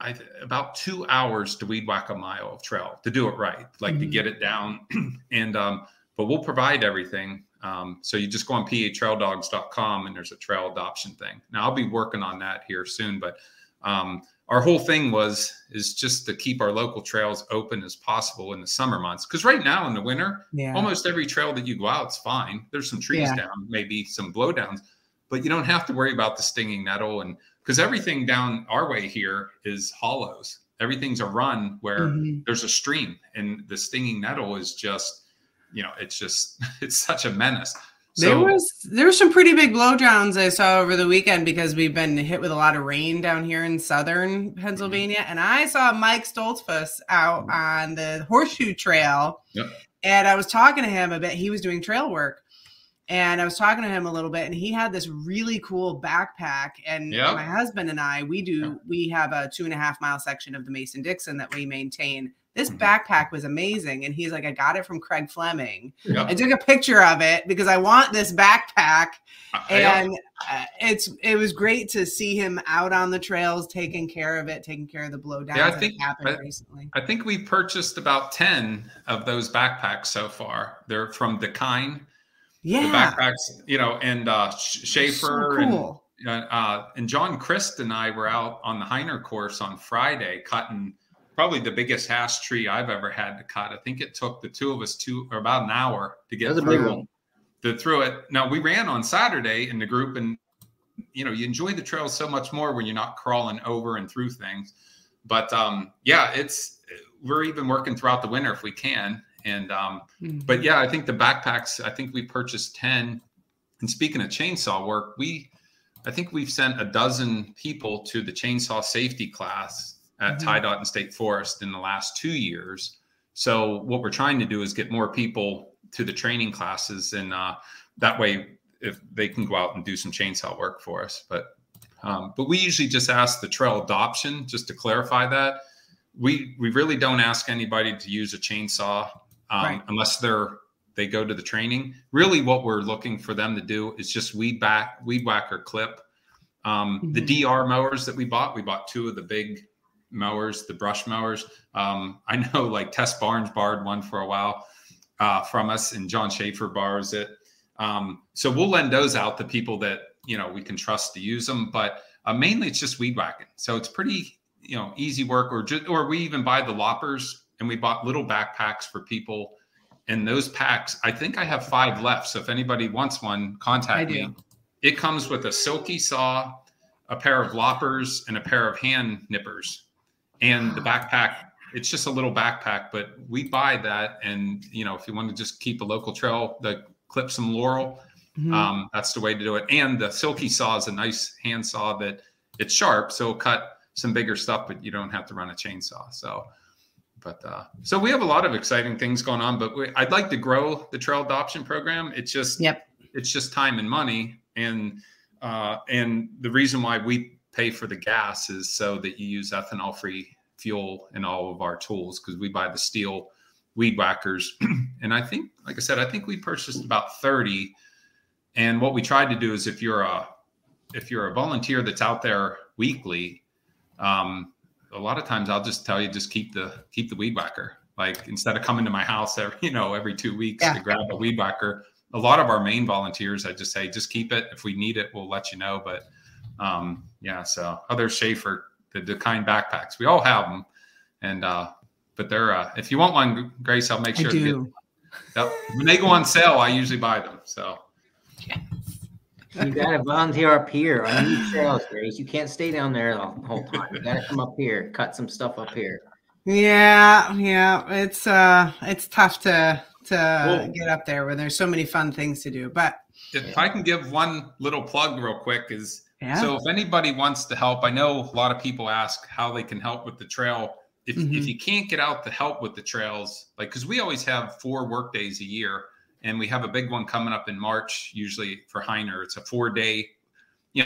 I, about two hours to weed whack a mile of trail to do it right, like mm-hmm. to get it down. and, um, but we'll provide everything. Um, so you just go on patraildogs.com and there's a trail adoption thing. Now I'll be working on that here soon, but um, our whole thing was is just to keep our local trails open as possible in the summer months. Because right now in the winter, yeah. almost every trail that you go out is fine. There's some trees yeah. down, maybe some blowdowns, but you don't have to worry about the stinging nettle and because everything down our way here is hollows. Everything's a run where mm-hmm. there's a stream, and the stinging nettle is just you know, it's just it's such a menace. So, there was there was some pretty big blowdowns I saw over the weekend because we've been hit with a lot of rain down here in southern Pennsylvania, mm-hmm. and I saw Mike Stoltzfus out mm-hmm. on the Horseshoe Trail, yep. and I was talking to him a bit. He was doing trail work, and I was talking to him a little bit, and he had this really cool backpack. And yep. my husband and I, we do we have a two and a half mile section of the Mason Dixon that we maintain this mm-hmm. backpack was amazing. And he's like, I got it from Craig Fleming. Yep. I took a picture of it because I want this backpack. And uh, it's it was great to see him out on the trails, taking care of it, taking care of the blowdown. Yeah, I think happened I, recently. I think we purchased about ten of those backpacks so far. They're from Dakine. Yeah, the backpacks, you know, and uh, Schaefer so cool. and uh, and John Christ and I were out on the Hyner course on Friday cutting probably the biggest hash tree I've ever had to cut. I think it took the two of us two or about an hour to get through, to through it. Now we ran on Saturday in the group, and you know you enjoy the trail so much more when you're not crawling over and through things. But um, yeah, it's we're even working throughout the winter if we can. And um, mm-hmm. but yeah, I think the backpacks. I think we purchased ten. And speaking of chainsaw work, we I think we've sent a dozen people to the chainsaw safety class at mm-hmm. TIDOT and State Forest in the last two years. So what we're trying to do is get more people to the training classes, and uh, that way, if they can go out and do some chainsaw work for us. But um, but we usually just ask the trail adoption, just to clarify that. We we really don't ask anybody to use a chainsaw um, right. unless they're they go to the training. Really, what we're looking for them to do is just weed back, weed whacker clip. Um, mm-hmm. The DR mowers that we bought, we bought two of the big mowers, the brush mowers. Um, I know like Tess Barnes borrowed one for a while uh, from us, and John Schaefer borrows it. Um, so we'll lend those out to people that you know we can trust to use them. But uh, mainly it's just weed whacking. So it's pretty you know easy work. Or just or we even buy the loppers, and we bought little backpacks for people. And those packs, I think I have five left. So if anybody wants one, contact me. It comes with a silky saw, a pair of loppers, and a pair of hand nippers and the backpack it's just a little backpack but we buy that and you know if you want to just keep a local trail the clip some laurel mm-hmm. um, that's the way to do it. And the silky saw is a nice hand saw that it's sharp so it'll cut some bigger stuff but you don't have to run a chainsaw so but uh, so we have a lot of exciting things going on but we, i'd like to grow the trail adoption program. It's just yep. it's just time and money and uh, and the reason why we pay for the gas is so that you use ethanol free fuel in all of our tools because we buy the steel weed whackers. and I think, like I said, I think we purchased about 30. And what we tried to do is if you're a if you're a volunteer that's out there weekly, um, a lot of times I'll just tell you just keep the keep the weed whacker. Like instead of coming to my house every you know every two weeks yeah. to grab a weed whacker, a lot of our main volunteers I just say just keep it. If we need it, we'll let you know. But um, yeah, so other Schaefer, the Dakine backpacks, we all have them, and uh, but they're uh, if you want one, Grace, I'll make sure. I do. Get, when they go on sale, I usually buy them. So. You got to volunteer up here on these trails, Grace. You can't stay down there the whole time. You got to come up here, cut some stuff up here. Yeah, yeah, it's uh, it's tough to to cool. get up there when there's so many fun things to do. But if I can give one little plug real quick is yeah. So if anybody wants to help, I know a lot of people ask how they can help with the trail. If, mm-hmm. if you can't get out to help with the trails, like because we always have four work days a year, and we have a big one coming up in March, usually for Hyner. It's a four day, you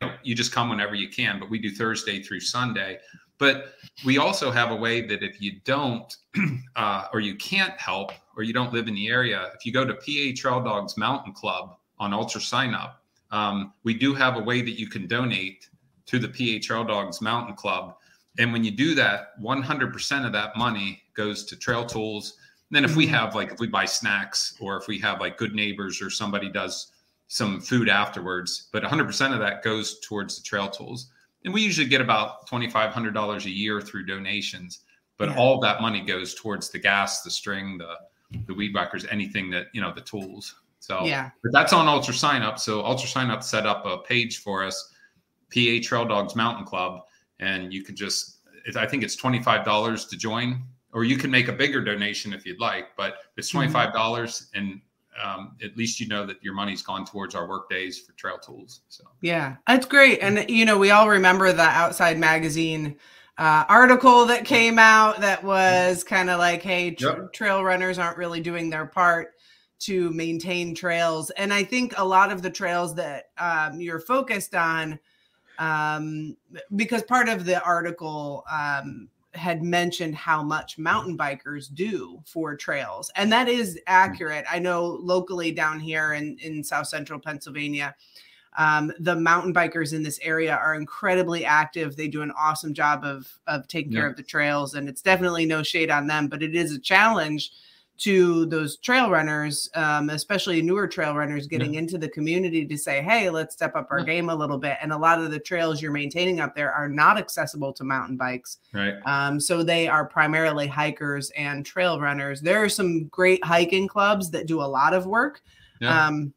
know, you just come whenever you can, but we do Thursday through Sunday. But we also have a way that if you don't, uh, or you can't help, or you don't live in the area, if you go to PA Trail Dogs Mountain Club on Ultra Sign Up, um, we do have a way that you can donate to the PHL Dogs Mountain Club. And when you do that, 100% of that money goes to trail tools. And then if we mm-hmm. have like, if we buy snacks or if we have like good neighbors or somebody does some food afterwards, but 100% of that goes towards the trail tools. And we usually get about $2,500 a year through donations, but yeah. all that money goes towards the gas, the string, the, the weed whackers, anything that, you know, the tools. So yeah, but that's on Ultra Sign Up. So Ultra Sign Up set up a page for us, PA Trail Dogs Mountain Club, and you can just I think it's twenty five dollars to join, or you can make a bigger donation if you'd like, but it's mm-hmm. twenty five dollars, mm-hmm. and um, at least you know that your money's gone towards our work days for trail tools. So yeah, that's great. And you know, we all remember the Outside Magazine uh, article that came out that was kind of like, hey, yep. trail runners aren't really doing their part to maintain trails. And I think a lot of the trails that um, you're focused on, um, because part of the article um, had mentioned how much mountain bikers do for trails. And that is hmm. accurate. I know locally down here in, in South Central Pennsylvania, um, the mountain bikers in this area are incredibly active. They do an awesome job of, of taking yeah. care of the trails. And it's definitely no shade on them, but it is a challenge to those trail runners, um, especially newer trail runners getting yeah. into the community to say, hey, let's step up our yeah. game a little bit. And a lot of the trails you're maintaining up there are not accessible to mountain bikes. Right. Um, so they are primarily hikers and trail runners. There are some great hiking clubs that do a lot of work, yeah. um,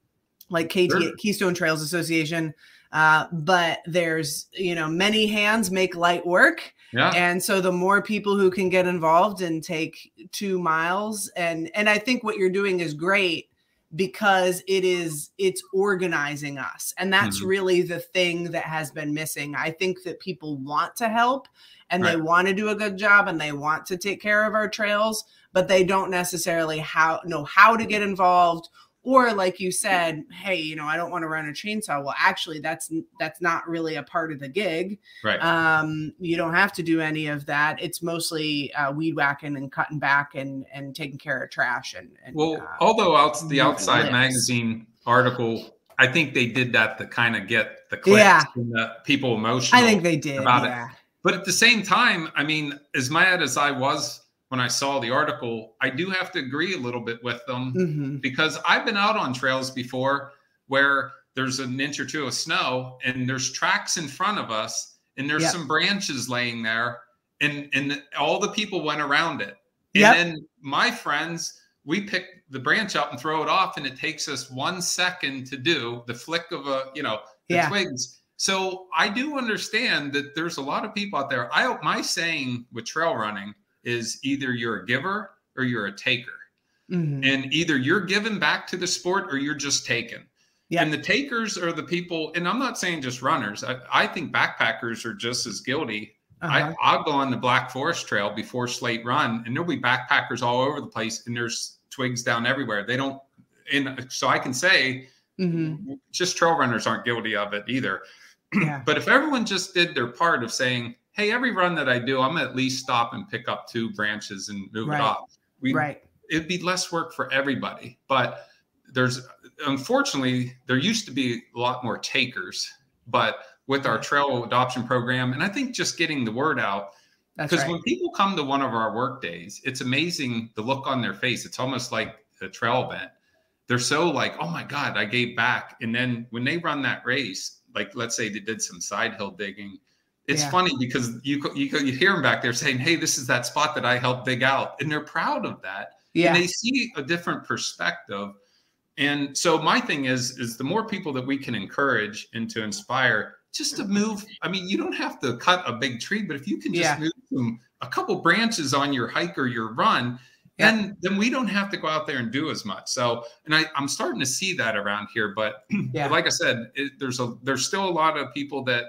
like KT, sure. Keystone Trails Association. Uh, but there's, you know, many hands make light work. Yeah. And so the more people who can get involved and take two miles and and I think what you're doing is great because it is it's organizing us and that's mm-hmm. really the thing that has been missing i think that people want to help and right. they want to do a good job and they want to take care of our trails but they don't necessarily how know how to get involved or like you said hey you know i don't want to run a chainsaw well actually that's that's not really a part of the gig right um you don't have to do any of that it's mostly uh, weed whacking and cutting back and and taking care of trash and, and well uh, although out the outside lips. magazine article i think they did that to kind of get the clicks yeah. and the people emotional i think they did about yeah. it but at the same time i mean as mad as i was when I saw the article, I do have to agree a little bit with them mm-hmm. because I've been out on trails before where there's an inch or two of snow and there's tracks in front of us and there's yep. some branches laying there and and all the people went around it. And yep. then my friends, we pick the branch up and throw it off and it takes us 1 second to do the flick of a, you know, the yeah. twigs. So I do understand that there's a lot of people out there. I my saying with trail running is either you're a giver or you're a taker. Mm-hmm. And either you're given back to the sport or you're just taken. Yeah. And the takers are the people, and I'm not saying just runners. I, I think backpackers are just as guilty. Uh-huh. I, will go on the Black Forest Trail before Slate Run, and there'll be backpackers all over the place, and there's twigs down everywhere. They don't, and so I can say, mm-hmm. just trail runners aren't guilty of it either. Yeah. but if everyone just did their part of saying, hey, every run that I do, I'm at least stop and pick up two branches and move right. it off. We, right. It'd be less work for everybody. But there's unfortunately there used to be a lot more takers, but with our trail adoption program, and I think just getting the word out. Because right. when people come to one of our work days, it's amazing the look on their face. It's almost like a trail event. They're so like, oh my God, I gave back. And then when they run that race, like let's say they did some side hill digging, it's yeah. funny because you, you you hear them back there saying, "Hey, this is that spot that I helped dig out," and they're proud of that. Yeah, and they see a different perspective. And so my thing is, is the more people that we can encourage and to inspire, just to move. I mean, you don't have to cut a big tree, but if you can just yeah. move some, a couple branches on your hike or your run, yeah. then then we don't have to go out there and do as much. So, and I, I'm starting to see that around here. But yeah. like I said, it, there's a there's still a lot of people that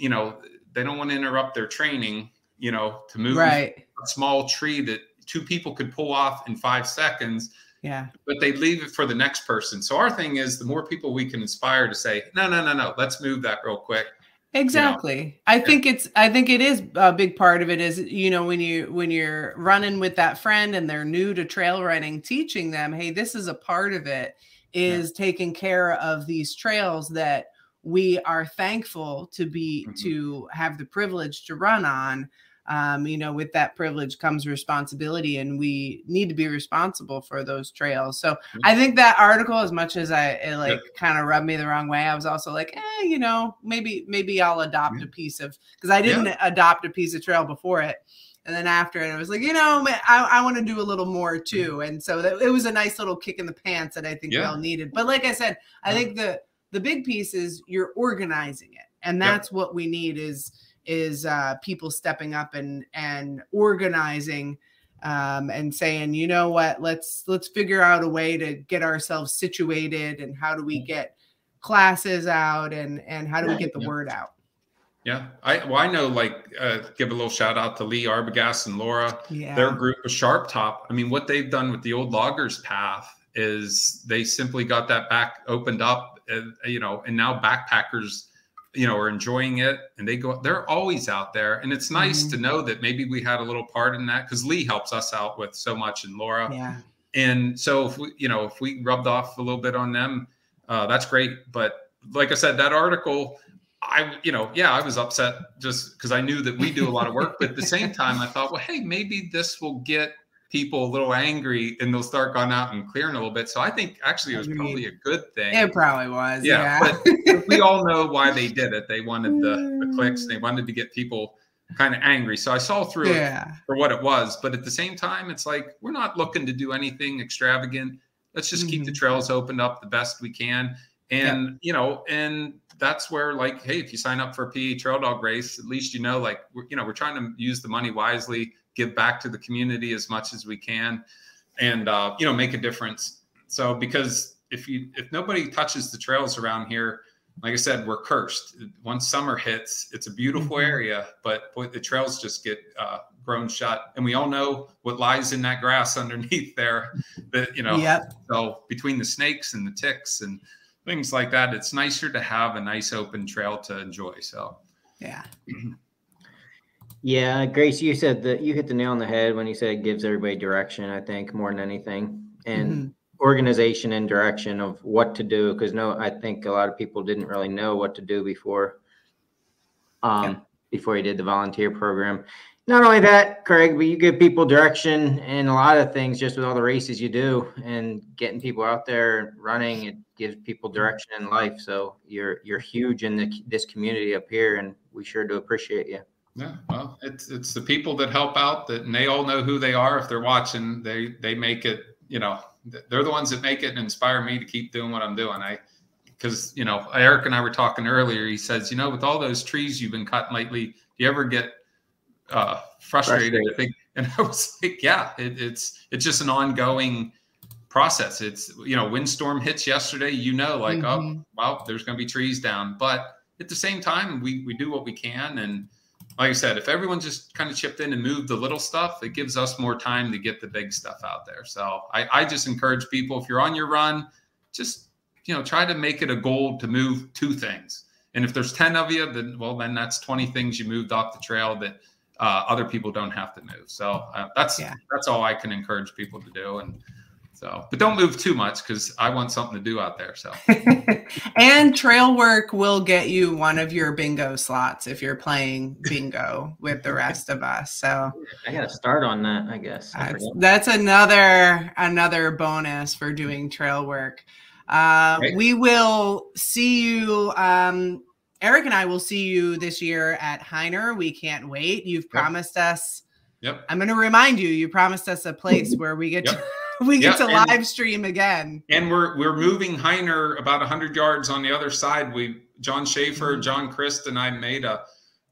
you know, they don't want to interrupt their training, you know, to move right. a small tree that two people could pull off in five seconds. Yeah. But they leave it for the next person. So our thing is the more people we can inspire to say, no, no, no, no, let's move that real quick. Exactly. You know? I think it's I think it is a big part of it is you know when you when you're running with that friend and they're new to trail running teaching them hey this is a part of it is yeah. taking care of these trails that we are thankful to be mm-hmm. to have the privilege to run on um, you know with that privilege comes responsibility and we need to be responsible for those trails so mm-hmm. i think that article as much as i it like yeah. kind of rubbed me the wrong way i was also like eh, you know maybe maybe i'll adopt yeah. a piece of because i didn't yeah. adopt a piece of trail before it and then after it, I was like, you know, I, I want to do a little more too. And so that, it was a nice little kick in the pants that I think we all needed. But like I said, I think the the big piece is you're organizing it and that's yep. what we need is is uh, people stepping up and and organizing um, and saying, you know what, let's let's figure out a way to get ourselves situated and how do we get classes out and and how do we get the yeah. word out. Yeah, I well, I know. Like, uh, give a little shout out to Lee Arbogast and Laura. Yeah, Their group of Sharp Top. I mean, what they've done with the old loggers path is they simply got that back opened up, you know, and now backpackers, you know, are enjoying it, and they go. They're always out there, and it's nice Mhm. to know that maybe we had a little part in that because Lee helps us out with so much, and Laura. yeah, And so if we, you know, if we rubbed off a little bit on them, uh, that's great. But like I said, that article, I, you know, yeah, I was upset just because I knew that we do a lot of work. But at the same time, I thought, well, hey, maybe this will get people a little angry and they'll start going out and clearing a little bit. So I think actually it was probably a good thing. it probably was. yeah, Yeah, but we all know why they did it. They wanted the, the clicks. They wanted to get people kind of angry. So I saw through it for what it was. But at the same time, it's like we're not looking to do anything extravagant. Let's just keep the Mhm. trails opened up the best we can. And you know, and that's where like, hey, if you sign up for a PA trail dog race, at least you know, like, we're, you know, we're trying to use the money wisely, give back to the community as much as we can, and uh, you know, make a difference. So because if you if nobody touches the trails around here, like I said, we're cursed. Once summer hits, it's a beautiful Mhm. area, but boy, the trails just get uh, grown shut, and we all know what lies in that grass underneath there. That you know, yep, so between the snakes and the ticks and things like that, it's nicer to have a nice open trail to enjoy. So yeah, Yeah, Grace, you said that you hit the nail on the head when you said it gives everybody direction, I think, more than anything. And Mhm. organization and direction of what to do. Cause no, I think a lot of people didn't really know what to do before. Um, Yeah. before you did the volunteer program. Not only that, Craig, but you give people direction and a lot of things just with all the races you do and getting people out there running. It gives people direction in life. So you're you're huge in the, this community up here, and we sure do appreciate you. Yeah, well, it's it's the people that help out that and they all know who they are if they're watching. They they make it. You know, they're the ones that make it and inspire me to keep doing what I'm doing. I because you know Eric and I were talking earlier. He says, you know, with all those trees you've been cutting lately, do you ever get uh, frustrated? I think, and I was like, yeah, it, it's it's just an ongoing process. It's you know, windstorm hits yesterday. You know, like oh Mhm. well, there's going to be trees down, but at the same time, we we do what we can and. Like I said, if everyone just kind of chipped in and moved the little stuff, it gives us more time to get the big stuff out there. So I, I just encourage people if you're on your run, just you know try to make it a goal to move two things and if there's 10 of you then well then that's 20 things you moved off the trail that uh, other people don't have to move so uh, that's Yeah. that's all i can encourage people to do and so but don't move too much because i want something to do out there so and trail work will get you one of your bingo slots if you're playing bingo with the rest of us. So I got to start on that, I guess. I that's, that's another another bonus for doing trail work. Uh, Great. we will see you. Um, Eric and I will see you this year at Hyner. We can't wait. You've promised us. yep I'm going to remind you. You promised us a place where we get Yep. to we get Yep, to and- live stream again. and we're we're moving hyner about 100 yards on the other side we john schaefer Mhm. john christ and i made a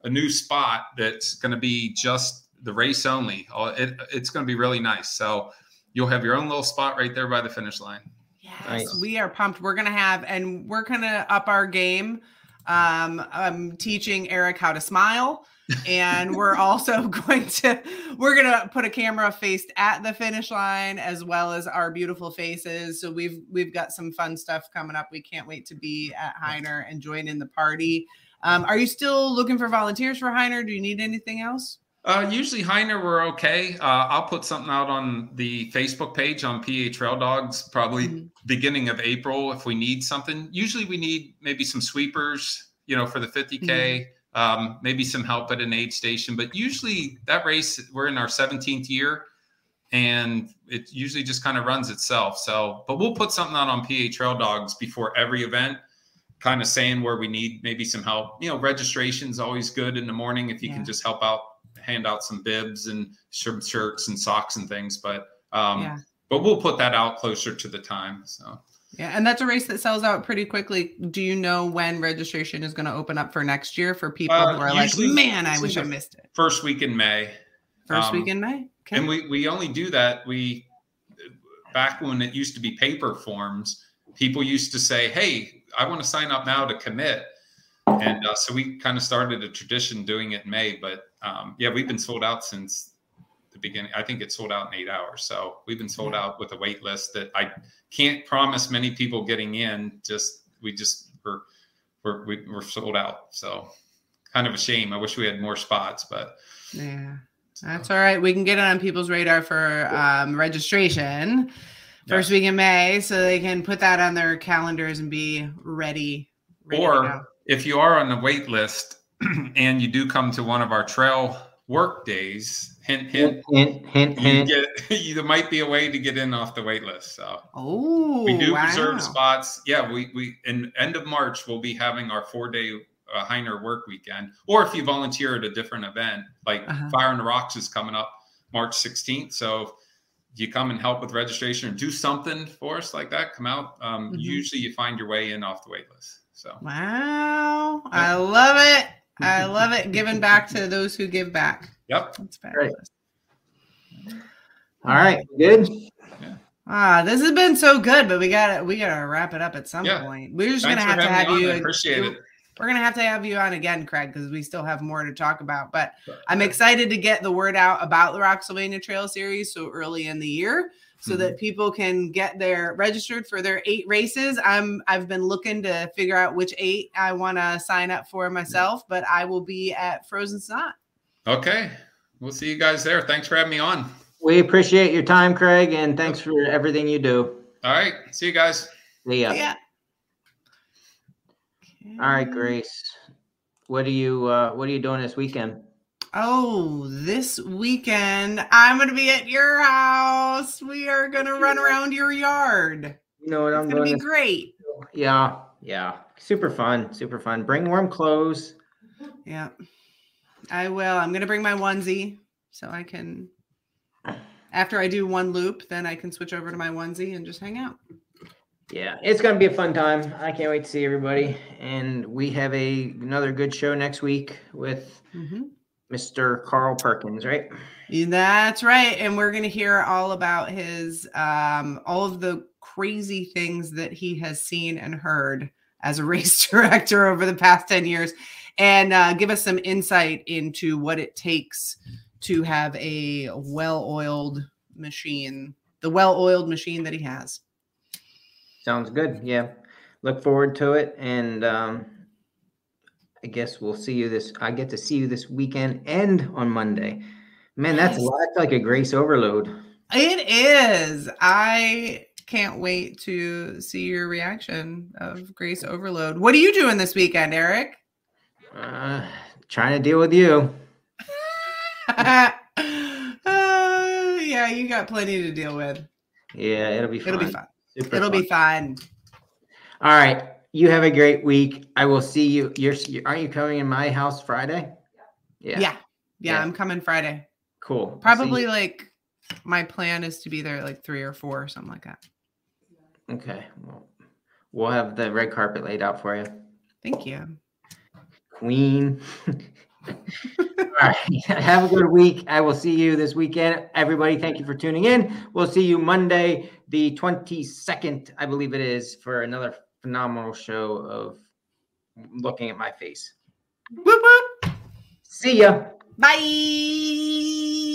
a new spot that's going to be just the race only Oh, it, it's going to be really nice so you'll have your own little spot right there by the finish line Yes, Nice. we are pumped. We're gonna have, and we're gonna up our game. Um, I'm teaching Eric how to smile, and we're also going to we're gonna put a camera faced at the finish line as well as our beautiful faces. So we've we've got some fun stuff coming up. We can't wait to be at Hyner and join in the party. Um, are you still looking for volunteers for Hyner? Do you need anything else? uh, usually hyner we're okay uh, i'll put something out on the facebook page on pa trail dogs probably Mhm. beginning of april if we need something usually we need maybe some sweepers you know for the 50k um, maybe some help at an aid station but usually that race we're in our 17th year and it usually just kind of runs itself so but we'll put something out on pa trail dogs before every event kind of saying where we need maybe some help you know registration's always good in the morning if you Yeah. can just help out hand out some bibs and shirts and socks and things but um Yeah. but we'll put that out closer to the time so Yeah, and that's a race that sells out pretty quickly. Do you know when registration is going to open up for next year for people Uh, who are like, "Man, I wish I missed it." first week in May. First um, week in May. Okay. And we we only do that. We back when it used to be paper forms, people used to say, "Hey, I want to sign up now to commit." And uh, so we kind of started a tradition doing it in May. But um, yeah, we've been sold out since the beginning. I think it sold out in eight hours. So we've been sold out with a wait list that I can't promise many people getting in. Just we just we're we're we're sold out. So kind of a shame. I wish we had more spots, but yeah. That's all right. We can get it on people's radar for um, registration first week in May, so they can put that on their calendars and be ready. ready or if you are on the wait list and you do come to one of our trail work days, hint, hint, hint, hint, hint. You get, there might be a way to get in off the wait list. So, oh, we do wow. reserve spots. Yeah, we we in end of March we'll be having our four day uh, Hyner work weekend, or if you volunteer at a different event, like uh-huh. Fire in the Rocks is coming up March 16th. So you come and help with registration or do something for us like that, come out. Um, mm-hmm. Usually you find your way in off the wait list. So wow, I love it. I love it. Giving back to those who give back. Yep. That's fabulous. All right. Good. Yeah. Ah, this has been so good, but we got to we got to wrap it up at some yeah. point. We're just Thanks gonna have to have you. appreciate it. We're gonna have to have you on again, Craig, because we still have more to talk about. But I'm excited to get the word out about the Rocksylvania Trail Series so early in the year so mm-hmm. that people can get their registered for their eight races. I'm I've been looking to figure out which eight I want to sign up for myself, but I will be at Frozen Snot. Okay. We'll see you guys there. Thanks for having me on. We appreciate your time, Craig, and thanks for everything you do. All right. See you guys. See ya. Yeah. All right, Grace. What are you uh what are you doing this weekend? Oh, this weekend I'm going to be at your house. We are going to run around your yard. You know what it's I'm going to be great. Yeah, yeah, super fun, super fun. Bring warm clothes. Yeah, I will. I'm going to bring my onesie so I can. After I do one loop, then I can switch over to my onesie and just hang out. Yeah, it's going to be a fun time. I can't wait to see everybody. And we have a another good show next week with mm-hmm. Mr. Carl Perkins, right? That's right. And we're going to hear all about his, um, all of the crazy things that he has seen and heard as a race director over the past 10 years and uh, give us some insight into what it takes to have a well oiled machine, the well oiled machine that he has. Sounds good. Yeah. Look forward to it. And, um, I guess we'll see you this. I get to see you this weekend and on Monday. Man, that's like a grace overload. It is. I can't wait to see your reaction of grace overload. What are you doing this weekend, Eric? Uh, trying to deal with you. uh, yeah, you got plenty to deal with. Yeah, it'll be fun. It'll be fun. Super it'll fun. be fun. All right you have a great week. I will see you. You're aren't you coming in my house Friday? Yeah. Yeah. Yeah, yeah. I'm coming Friday. Cool. Probably like my plan is to be there like three or four or something like that. Okay. Well, we'll have the red carpet laid out for you. Thank you. Queen. All right. Have a good week. I will see you this weekend. Everybody, thank you for tuning in. We'll see you Monday, the 22nd, I believe it is, for another phenomenal show of looking at my face. Whoop, whoop. See ya. Bye.